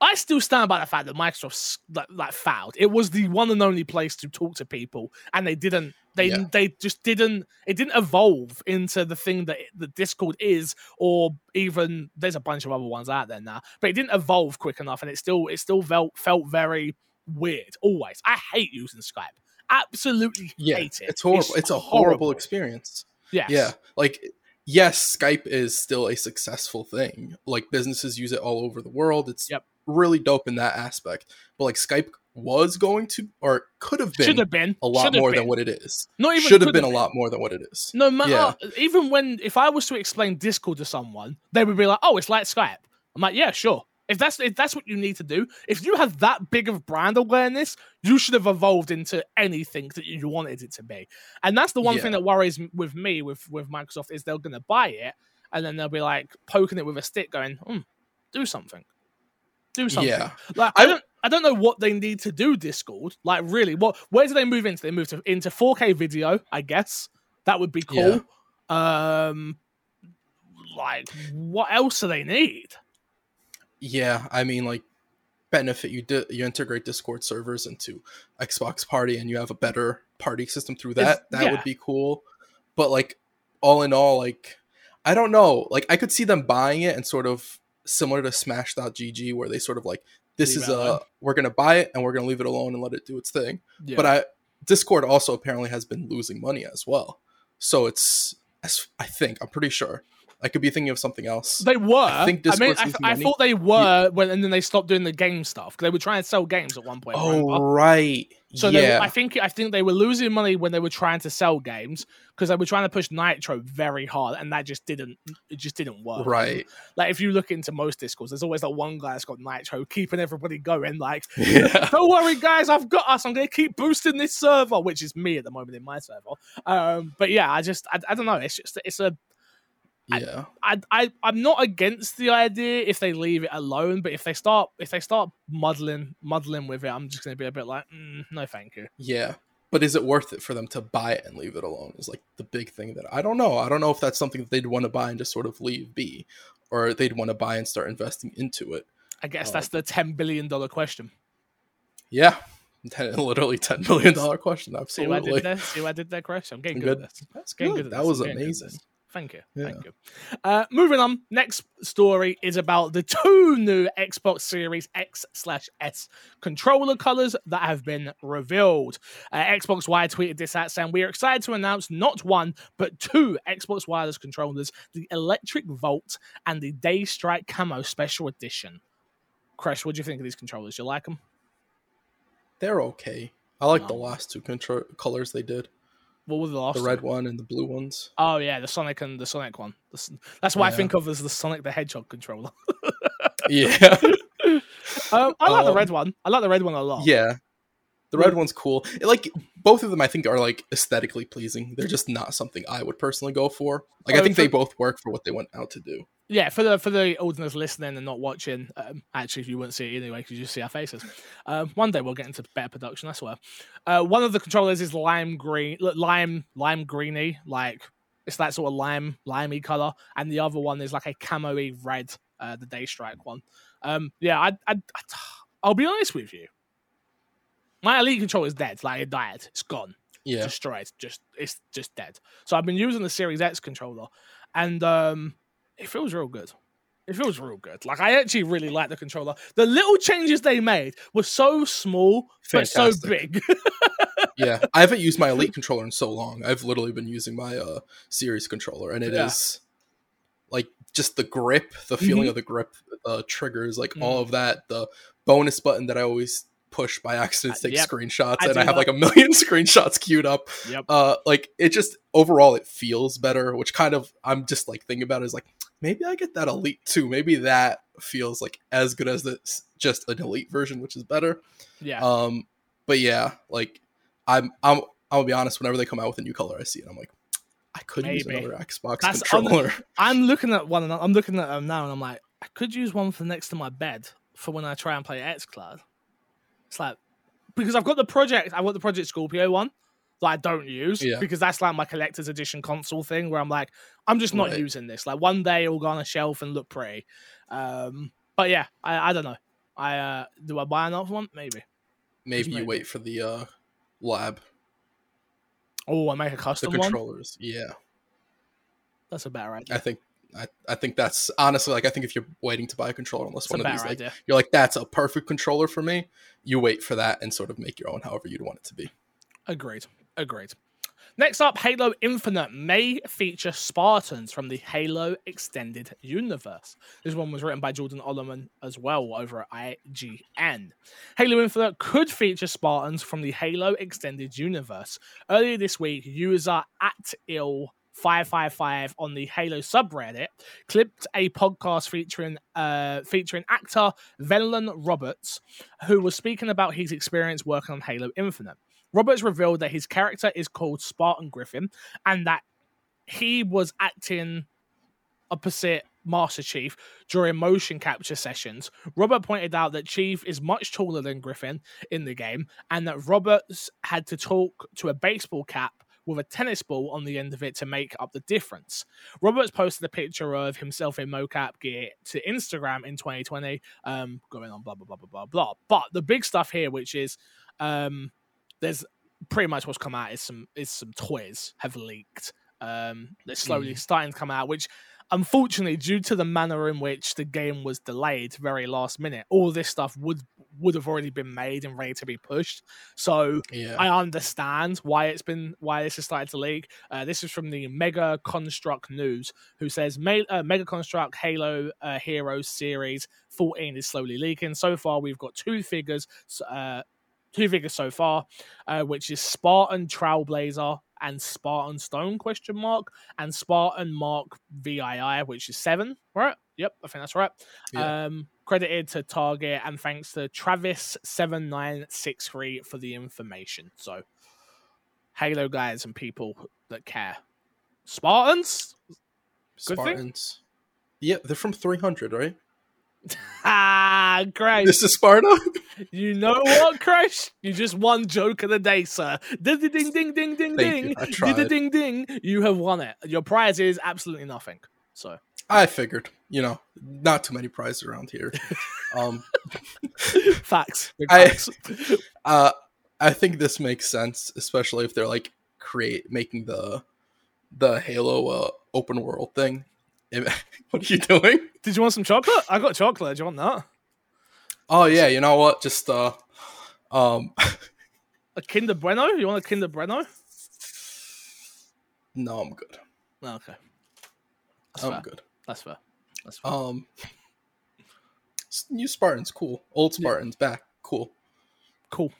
I still stand by the fact that Microsoft like, like fouled. It was the one and only place to talk to people, and they didn't. They Yeah. they just didn't. It didn't evolve into the thing that the Discord is, or even there's a bunch of other ones out there now. But it didn't evolve quick enough, and it still it still felt felt very weird. Always, I hate using Skype. Absolutely Yeah. hate it. It's horrible. It's, a horrible experience. Yeah, Yeah. Like yes, Skype is still a successful thing. Like businesses use it all over the world. It's Yep. really dope in that aspect. But like Skype was going to or could have been Should have been a lot more been. than what it is. Not even Should have could been a lot more than what it is. No matter, Yeah. even when if I was to explain Discord to someone, they would be like, "Oh, it's like Skype." I'm like, "Yeah, sure." If that's if that's what you need to do, if you have that big of brand awareness, you should have evolved into anything that you wanted it to be. And that's the one Yeah. thing that worries with me with with Microsoft is they're going to buy it and then they'll be like poking it with a stick, going, hmm, "Do something, do something." Yeah. Like I I- don't I don't know what they need to do Discord. Like really, what where do they move into? They move to into 4K video, I guess. That would be cool. Um like what else do they need? Yeah, I mean, like benefit you di- you integrate Discord servers into Xbox Party, and you have a better party system through that. that yeah. would be cool. But like, all in all, like, I don't know. Like, I could see them buying it and sort of similar to Smash.gg, where they sort of like, this Leave is a we're gonna buy it and we're gonna leave it alone and let it do its thing. Yeah. But I Discord also apparently has been losing money as well. So it's as I think I'm pretty sure I could be thinking of something else. They were. I, think I mean, I, losing I thought they were when, and then they stopped doing the game stuff. because They were trying to sell games at one point. oh right. So yeah. I think I think they were losing money when they were trying to sell games because they were trying to push Nitro very hard, and that just didn't it just didn't work. right. Like if you look into most discords, there's always that one guy that's got Nitro keeping everybody going. Like, Yeah. don't worry, guys, I've got us. I'm gonna keep boosting this server, which is me at the moment in my server. Um, but yeah, I just I, I don't know. It's just it's a Yeah. I, I I'm not against the idea if they leave it alone, but if they start if they start muddling muddling with it, I'm just gonna be a bit like, mm, no, thank you. Yeah. But is it worth it for them to buy it and leave it alone? Is like the big thing that I don't know. I don't know if that's something that they'd want to buy and just sort of leave be, or they'd want to buy and start investing into it. I guess Uh, that's the ten billion dollar question. Yeah. Ten, literally ten million dollar question. See what I Absolutely. did there? See what I did there, Chris? I'm getting good, Good. at this. That's good. good at that was amazing. Thank you. Yeah. Thank you. Uh, moving on. Next story is about the two new Xbox Series X slash S controller colors that have been revealed. Uh, Xbox Wire tweeted this out saying, We are excited to announce not one, but two Xbox Wireless controllers the Electric Volt and the Daystrike Camo Special Edition. Crash, what do you think of these controllers? You like them? They're okay. I like the last two control colors they did. What were the last? The two? red one and the blue ones. Oh yeah, the Sonic and the Sonic one. That's what I think of as the Sonic the Hedgehog controller. Yeah. Um, I like the Um, red one. I like the red one a lot. yeah. The red one's cool. It, like both of them I think are like aesthetically pleasing. They're just not something I would personally go for. Like I Oh, think for- they both work for what they went out to do. yeah. For the for the audience listening and not watching, um, actually, if you wouldn't see it anyway, because you just see our faces. Um, one day we'll get into better production. I swear. Uh, one of the controllers is lime green, lime lime greeny, like it's that sort of lime limey color, and the other one is like a camo-y red, uh, the Daystrike one. Um, yeah, I, I, I, I'll be honest with you. My elite controller is dead. Like it died. It's gone. Yeah. destroyed. Just it's just dead. So I've been using the Series X controller, and um, it feels real good. It feels real good. Like I actually really like the controller. The little changes they made were so small but so big. yeah. I haven't used my elite controller in so long. I've literally been using my uh series controller and it is Yeah. like just the grip, the feeling Mhm. of the grip, uh triggers, like Mm. all of that, the bonus button that I always push by accident to Uh, take yep. screenshots I and I have that. like a million screenshots queued up. yep. Uh like it just overall it feels better, which kind of I'm just like thinking about is like maybe I get that elite too. Maybe that feels like as good as this just an elite version, which is better. Yeah. Um, but yeah, like I'm, I'm, I'll be honest. Whenever they come out with a new color, I see it. I'm like, I could use another Xbox That's controller. I'm looking at one. And I'm looking at them now, and I'm like, I could use one for next to my bed for when I try and play X Cloud. It's like because I've got the project. I've got the Project Scorpio one that I don't use Yeah. because that's like my collector's edition console thing where I'm like, I'm just not Right. using this. Like one day it'll go on a shelf and look pretty. Um, but yeah, I, I don't know. I uh, do I buy another one? Maybe. Maybe you Maybe. wait for the uh, lab, Oh, I make a the custom one. controllers. Yeah, That's a better idea. I think, I, I think that's honestly like I think if you're waiting to buy a controller, unless That's a one of these like idea. you're like that's a perfect controller for me, you wait for that and sort of make your own however you'd want it to be. Agreed. Agreed. Next up, Halo Infinite may feature Spartans from the Halo Extended Universe. This one was written by Jordan Ollerman as well over at IGN. Halo Infinite could feature Spartans from the Halo Extended Universe. Earlier this week, user at ill 555 on the Halo subreddit clipped a podcast featuring uh, featuring actor Venlon Roberts, who was speaking about his experience working on Halo Infinite. Roberts revealed that his character is called Spartan Griffin and that he was acting opposite Master Chief during motion capture sessions. Robert pointed out that Chief is much taller than Griffin in the game and that Roberts had to talk to a baseball cap with a tennis ball on the end of it to make up the difference. Roberts posted a picture of himself in mocap gear to Instagram in 2020, um, going on blah blah blah blah blah blah. But the big stuff here, which is um, there's pretty much what's come out is some is some toys have leaked. Um, they're slowly starting to come out, which unfortunately, due to the manner in which the game was delayed very last minute, all this stuff would would have already been made and ready to be pushed. So Yeah. I understand why it's been why this has started to leak. Uh, this is from the Mega Construct News, who says Me- uh, Mega Construct Halo uh, Heroes series 14 is slowly leaking. So far, we've got two figures, uh, two figures so far, uh, which is Spartan Trailblazer and Spartan Stone question mark and Spartan Mark VII, which is seven, right? Yep, I think that's right. Yeah. Um, credited to Target and thanks to Travis7963 for the information. So, Halo guys and people that care. Spartans? Good thing? Spartans. Yeah, they're from 300, right? Ah, great. This is Sparta. You know what, Crash? You just won joke of the day, sir. Ding ding ding ding ding ding you. ding. Ding ding ding. You have won it. Your prize is absolutely nothing. So I figured, you know, not too many prizes around here. um, facts. Big I- facts. uh, I think this makes sense, especially if they're like create making the the Halo uh, open world thing. what are you doing? Did you want some chocolate? I got chocolate. Do you want that? Oh yeah, you know what? Just uh, um, A Kinder Bueno? You want a Kinder Bueno? no, I'm good. Oh, okay. That's I'm fair. good. That's fair. That's fair. Um, new Spartans, cool. Old Spartans back, cool, cool. cool.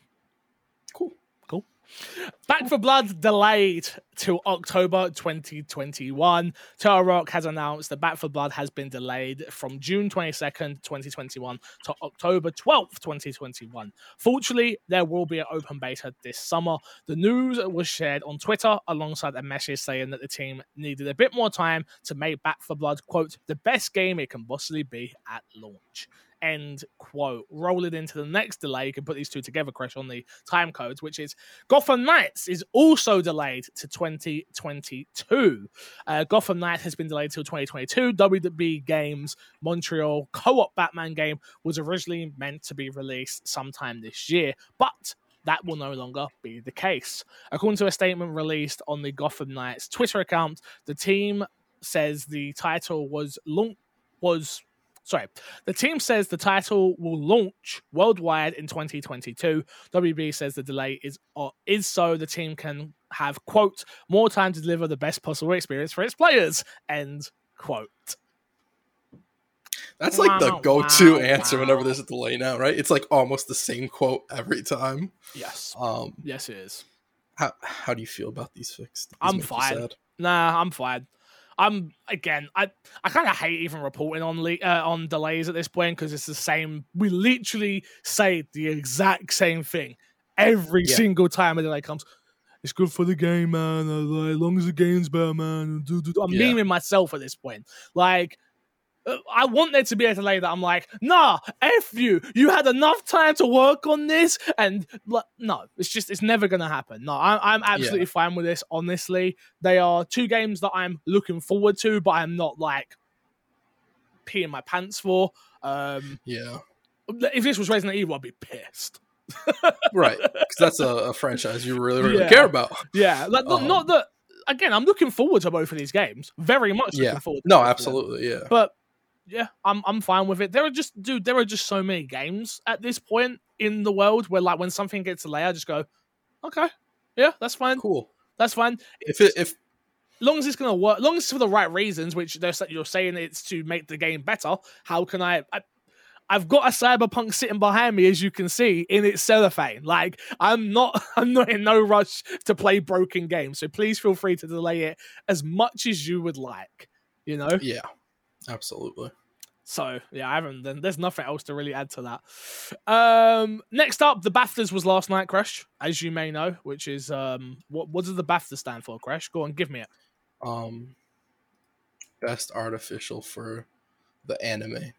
Back 4 Blood delayed to October 2021. Turtle Rock has announced that Back 4 Blood has been delayed from June 22nd, 2021 to October 12th, 2021. Fortunately, there will be an open beta this summer. The news was shared on Twitter alongside a message saying that the team needed a bit more time to make Back 4 Blood, quote, the best game it can possibly be at launch. End quote. Roll it into the next delay. You can put these two together, Crash, on the time codes, which is Gotham Knights is also delayed to 2022. Uh, Gotham Knights has been delayed till 2022. WB Games Montreal co-op Batman game was originally meant to be released sometime this year, but that will no longer be the case. According to a statement released on the Gotham Knights Twitter account, the team says the title was launch was sorry. The team says the title will launch worldwide in 2022. WB says the delay is uh, is so the team can have quote more time to deliver the best possible experience for its players. End quote. That's like the go-to wow, answer wow. whenever there's a delay now, right? It's like almost the same quote every time. Yes. Um, Yes, it is. how how do you feel about these fixed? These I'm fine. Nah, I'm fine. I'm again. I I kind of hate even reporting on le- uh, on delays at this point because it's the same. We literally say the exact same thing every Yeah. single time a delay comes. It's good for the game, man. like, As long as the game's better, man. I'm Yeah. memeing myself at this point. Like, I want there to be a delay that I'm like, nah, f you. You had enough time to work on this, and like, no, it's just it's never gonna happen. No, I'm I'm absolutely fine with this. Honestly, they are two games that I'm looking forward to, but I'm not like peeing my pants for. Um, Yeah, if this was Resident Evil, I'd be pissed. right. Because that's a, a franchise you really really Yeah. care about. Yeah, like, not- Um, not that. Again, I'm looking forward to both of these games. Very much looking Yeah. forward. To No, absolutely. Yeah. But yeah, I'm I'm fine with it. There are just dude, there are just so many games at this point in the world where like when something gets delayed, I just go, okay, yeah, that's fine, Cool. that's fine. If it if long as it's gonna work, long as it's for the right reasons, which they're you're saying it's to make the game better. How can I? I I've got a cyberpunk sitting behind me, as you can see, in its cellophane. Like I'm not, I'm not in no rush to play broken games. So please feel free to delay it as much as you would like. You know. yeah, absolutely. So yeah, I haven't. Then there's nothing else to really add to that. Um, next up, the Baftas was last night, Crash, as you may know, which is um, what what does the Bafta stand for, Crash? Go on, give me it. Um, best artificial for the anime.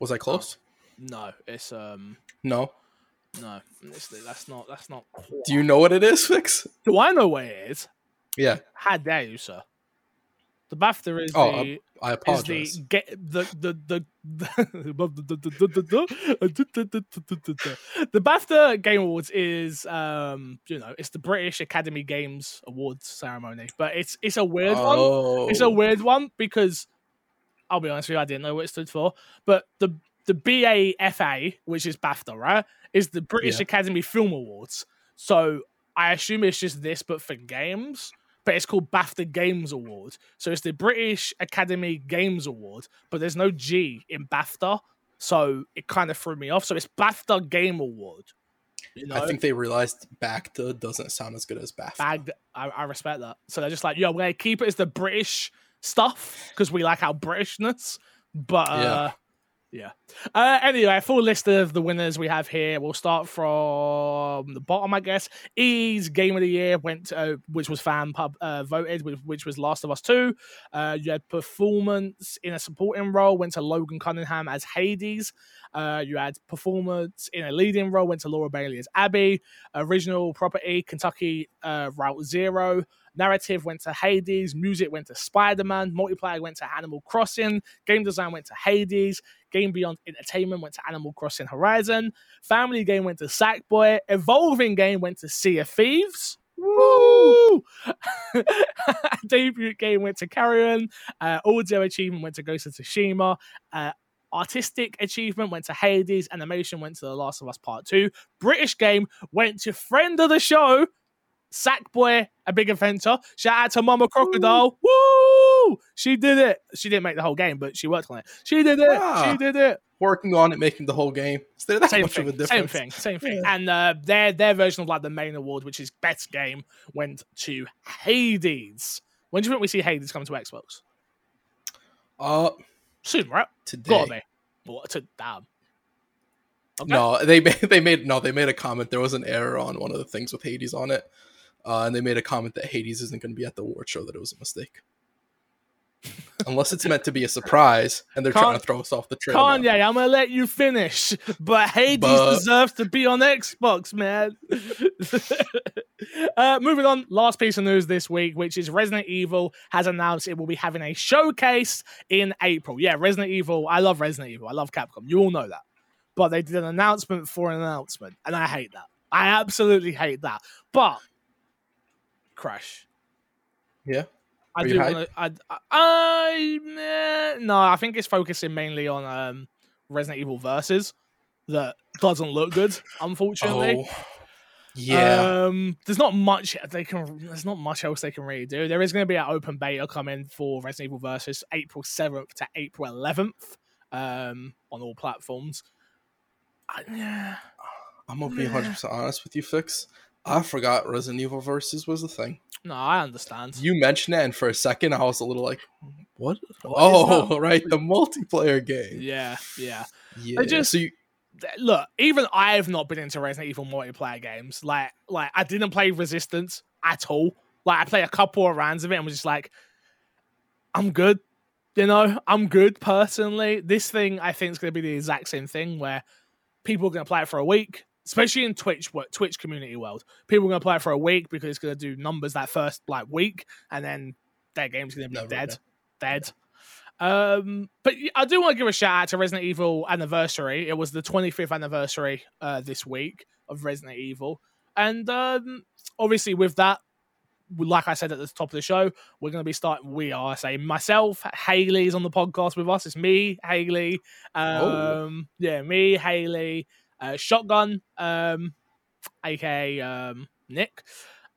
Was I close? No, it's um, No. no, that's not that's not. Do you know what it is, Fix? Do I know what it is? Yeah. How dare you, sir? The BAFTA is Oh, the I is apologize. the get the the the the, the BAFTA Game Awards is um you know it's the British Academy Games Awards ceremony, but it's it's a weird one. oh, It's a weird one because I'll be honest with you, I didn't know what it stood for, but the the BAFA, which is BAFTA, right, is the British Yeah. Academy Film Awards. So I assume it's just this, but for games. But it's called BAFTA Games Award. So it's the British Academy Games Award, but there's no G in BAFTA. So it kind of threw me off. So it's BAFTA Game Award. You know? I think they realized BAFTA doesn't sound as good as BAFTA. I, I respect that. So they're just like, yo, we're gonna keep it as the British stuff because we like our Britishness. But uh, yeah. Uh, anyway, a full list of the winners we have here. We'll start from the bottom, I guess. E's game of the year went, to, uh, which was fan pub uh, voted, which, which was Last of Us Two. Uh, you had performance in a supporting role went to Logan Cunningham as Hades. Uh, you had performance in a leading role went to Laura Bailey as Abby. Original property Kentucky uh, Route Zero. Narrative went to Hades. Music went to Spider Man. Multiplayer went to Animal Crossing. Game design went to Hades. Game Beyond Entertainment went to Animal Crossing Horizon. Family Game went to Sackboy. Evolving Game went to Sea of Thieves. Woo! Debut game went to Carrion. Uh, audio achievement went to Ghost of Tsushima. Uh, artistic achievement went to Hades. Animation went to The Last of Us Part 2. British game went to friend of the show, Sackboy, a big adventure. Shout out to Mama Crocodile. Woo! She did it. She didn't make the whole game, but she worked on it. She did it. Ah. She did it. Working on it, making the whole game. Is there that Same much thing, of a same thing, same thing. And uh, their their version of like the main award, which is best game, went to Hades. When do you think we see Hades come to Xbox? Uh, Soon, right? today. Gotta be. What to damn. Okay. No, they made they made no, they made a comment. There was an error on one of the things with Hades on it, uh, and they made a comment that Hades isn't going to be at the award show. That it was a mistake, unless it's meant to be a surprise, and they're trying to throw us off the trail. now. Kanye, I'm gonna let you finish, but Hades But- deserves to be on Xbox, man. uh, moving on, last piece of news this week, which is Resident Evil has announced it will be having a showcase in April. Yeah, Resident Evil. I love Resident Evil. I love Capcom. You all know that. But they did an announcement for an announcement, and I hate that. I absolutely hate that. But Crash. Yeah. I do want to. I, I, I eh, no, I think it's focusing mainly on um, Resident Evil versus that doesn't look good, unfortunately. Oh, yeah. Um, there's not much they can. There's not much else they can really do. There is going to be an open beta coming for Resident Evil versus April 7th to April 11th um, on all platforms. I, yeah, I'm gonna be 100 percent honest with you, Fix. I forgot Resident Evil Versus was a thing. no, I understand. You mentioned it, and for a second, I was a little like, "What? What oh, right, the multiplayer game." Yeah, yeah. Yeah. just- so you, look, even I've not been into Resident Evil multiplayer games. Like, like I didn't play Resistance at all. Like, I played a couple of rounds of it and was just like, I'm good. You know, I'm good personally. This thing, I think, is going to be the exact same thing where people are going to play it for a week, especially in Twitch, wo- Twitch community world. People are going to play it for a week because it's going to do numbers that first like week, and then their game's going to be dead, dead. Um, but I do want to give a shout out to Resident Evil anniversary. It was the 25th anniversary uh, this week of Resident Evil, and um, obviously with that, like I said at the top of the show, we're going to be starting. We are, I say, myself, Haley's on the podcast with us. It's me, Haley. Um, Oh. yeah, me, Haley, uh, Shotgun, um, aka um, Nick,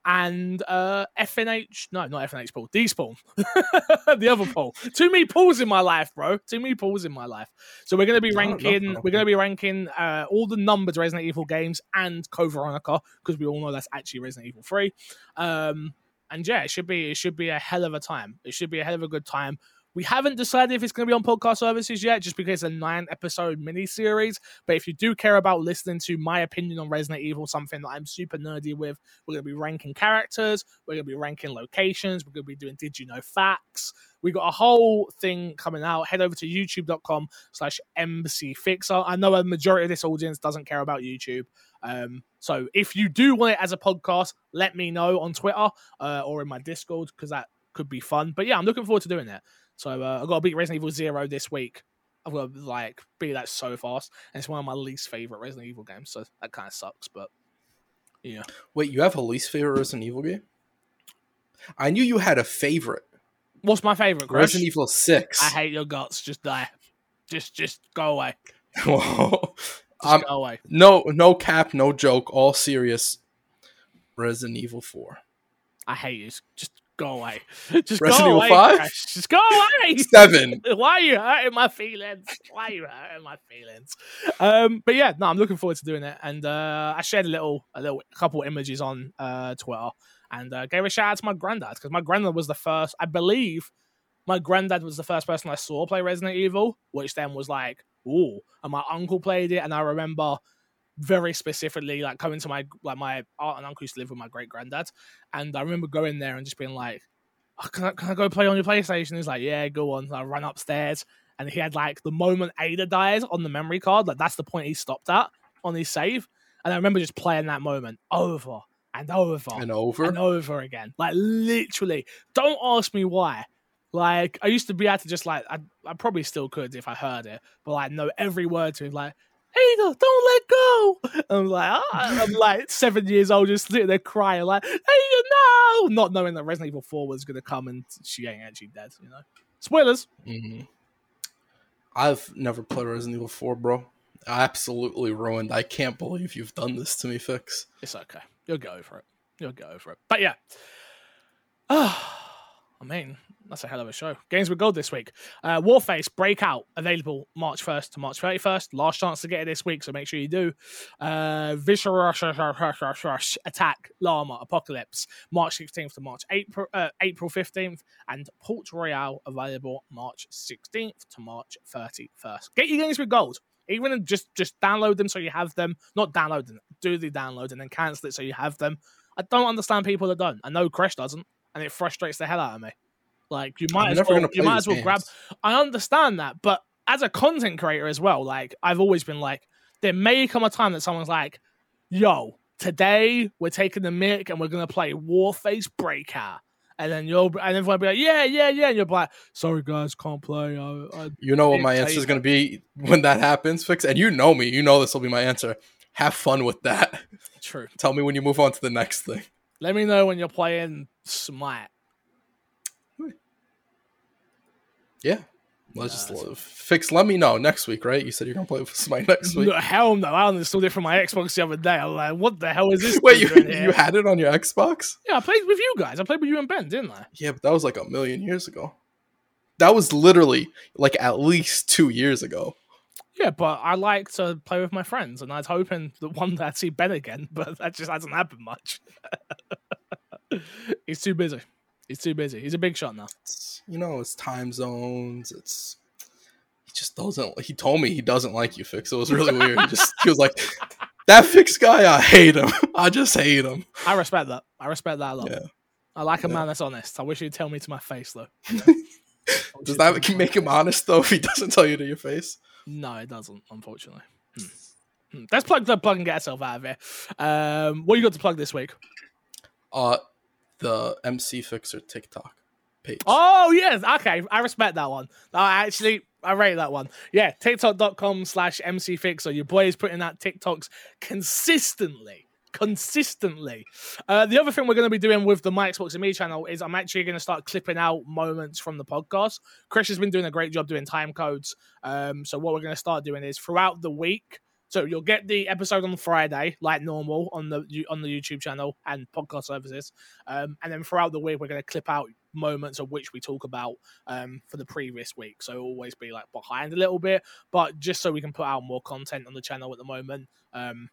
and uh, FNH. No, not FNH Paul. D Spawn, the other Paul. Too many Pauls in my life, bro. Too many Pauls in my life. So we're going to be ranking. we're to be ranking uh, all the numbered Resident Evil games and Code Veronica because we all know that's actually Resident Evil Three. Um, and yeah, it should be it should be a hell of a time. It should be a hell of a good time. We haven't decided if it's going to be on podcast services yet, just because it's a nine episode mini series. But if you do care about listening to my opinion on Resident Evil, something that I'm super nerdy with, we're going to be ranking characters, we're going to be ranking locations, we're going to be doing Did You Know Facts. We got a whole thing coming out. Head over to youtube.com slash mcfixer. I know a majority of this audience doesn't care about YouTube. Um, so if you do want it as a podcast, let me know on Twitter uh, or in my Discord because that could be fun. But yeah, I'm looking forward to doing it. So uh, I've got to beat Resident Evil Zero this week. I've got to like beat that so fast, and it's one of my least favorite Resident Evil games. So that kind of sucks. But yeah, wait, you have a least favorite Resident Evil game? I knew you had a favorite. what's my favorite? Crash? Resident Evil Six. I hate your guts. Just die. Just just go away. Whoa. Just I'm- go away. no, no cap, no joke, all serious. Resident Evil 4. I hate you. Just go away. Just Resident go Evil away. 5? Crash. Just go away. 7. Why are you hurting my feelings? Why are you hurting my feelings? Um, but yeah, no, I'm looking forward to doing it. And uh, I shared a little, a little, a couple images on uh, Twitter, and uh, gave a shout out to my granddad because my granddad was the first, I believe, my granddad was the first person I saw play Resident Evil, which then was like, ooh, and my uncle played it, and I remember very specifically like coming to my like my aunt and uncle used to live with my great granddad, and I remember going there and just being like, oh, can, I, can I go play on your PlayStation? He's like, yeah, go on. So I run upstairs, and he had like the moment Ada dies on the memory card, like that's the point he stopped at on his save, and I remember just playing that moment over and over And over. and over again. Like literally. Don't ask me why. Like I used to be able to just like I, I probably still could if I heard it, but like know every word to it. Like, Ada, don't let go. I'm like, ah, I'm like seven years old, just sitting there crying, like, Ada, no, not knowing that Resident Evil Four was gonna come and she ain't actually dead. You know, spoilers. Mhm. I've never played Resident Evil 4, bro. Absolutely ruined. I can't believe you've done this to me, Fix. It's okay. You'll go over it. You'll go over it. But yeah. I mean, that's a hell of a show. Games with Gold this week. Uh, Warface Breakout available March 1st to March 31st. Last chance to get it this week, so make sure you do. Uh, Visual Rush, Rush, Rush, Rush, Rush Attack Llama Apocalypse March 16th to March April uh, April 15th, and Port Royale available March 16th to March 31st. Get your games with gold. Even just just download them so you have them. Not download them. Do the download and then cancel it so you have them. I don't understand people that don't. I know Crash doesn't, and it frustrates the hell out of me. Like you might I'm as well, you might as well grab. I understand that, but as a content creator as well, like I've always been like, there may come a time that someone's like, "Yo, today we're taking the mic and we're gonna play Warface Breakout," and then you'll and everyone will be like, "Yeah, yeah, yeah," and you're like, "Sorry guys, can't play." I, I... You know what my answer is going to be when that happens, Fix? And you know me. You know this will be my answer. Have fun with that. True. Tell me when you move on to the next thing. Let me know when you're playing Smite. Yeah. Let's Nah, just fix. Let me know next week, right? You said you're gonna play with Smite next week. No, hell no! I installed it from my Xbox the other day. I'm like, what the hell is this? Wait, you here? you had it on your Xbox? Yeah, I played with you guys. I played with you and Ben, didn't I? Yeah, but that was like a million years ago. That was literally like at least two years ago. Yeah, but I like to play with my friends, and I was hoping that one day I'd see Ben again, but that just hasn't happened much. He's too busy. He's too busy. He's a big shot now. It's, you know, it's time zones. It's he just doesn't. He told me he doesn't like you, Fix. It was really weird. He just he was like, that Fix guy. I hate him. I just hate him. I respect that. I respect that a lot. Yeah. I like a Yeah. man that's honest. I wish he'd tell me to my face, though. Does that make him honest though? If he doesn't tell you to your face. No, it doesn't, unfortunately. Hmm. Hmm. Let's plug the plug and get ourselves out of here. Um, what you got to plug this week? Uh, the MC Fixer TikTok page. Oh yes, okay. I respect that one. I actually I rate that one. Yeah, TikTok.com slash MC Fixer. Your boy is putting out TikToks consistently. Consistently. Uh, the other thing we're going to be doing with the My Xbox and Me channel is I'm actually going to start clipping out moments from the podcast. Chris has been doing a great job doing time codes. Um, so what we're going to start doing is throughout the week. So you'll get the episode on Friday, like normal, on the on the YouTube channel and podcast services. Um, and then throughout the week, we're going to clip out moments of which we talk about um, for the previous week. So always be like behind a little bit, but just so we can put out more content on the channel at the moment. Um,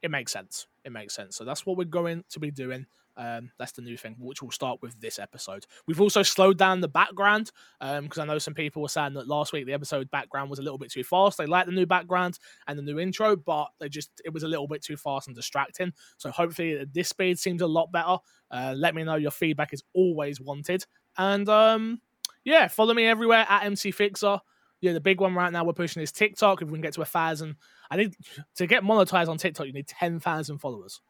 it makes sense. It makes sense. So that's what we're going to be doing. Um, that's the new thing, which will start with this episode. We've also slowed down the background because I know some people were saying that last week the episode background was a little bit too fast. They like the new background and the new intro, but they just it was a little bit too fast and distracting. So hopefully this speed seems a lot better. Uh, let me know your feedback is always wanted, and um, yeah, follow me everywhere at MC Fixer. Yeah, the big one right now we're pushing is TikTok. If we can get to a thousand, I need to get monetized on TikTok. You need ten thousand followers,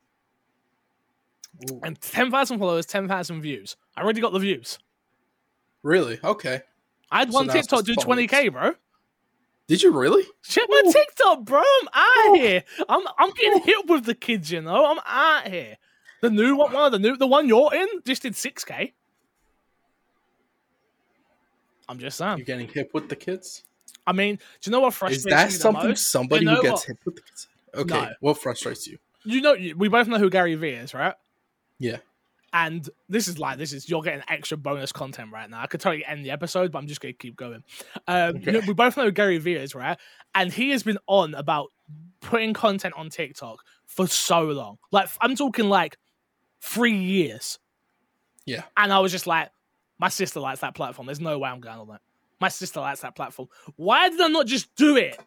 Ooh. and ten thousand followers, ten thousand views. I already got the views. Really? Okay. I had So one TikTok do followers. twenty k, bro. Did you really? Check my Ooh. TikTok, bro. I'm out Ooh. here. I'm I'm getting hit with the kids, you know. I'm out here. The new one, one of the new, the one you're in, just did six k. I'm just saying. You're getting hit with the kids? I mean, do you know what frustrates Is that something somebody You know who gets what? hit with the kids? Okay, No. what frustrates you? You know, we both know who Gary Vee is, right? Yeah. And this is like this is you're getting extra bonus content right now. I could totally end the episode, but I'm just gonna keep going. Um, you know, we both know Gary Vee is, right? And he has been on about putting content on TikTok for so long. Like I'm talking like three years. Yeah. And I was just like, my sister likes that platform. There's no way I'm going on that. My sister likes that platform. Why did I not just do it?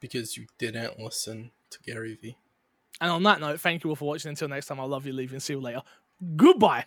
Because you didn't listen to Gary Vee. And on that note, thank you all for watching. Until next time, I love you, leaving. See you later. Goodbye.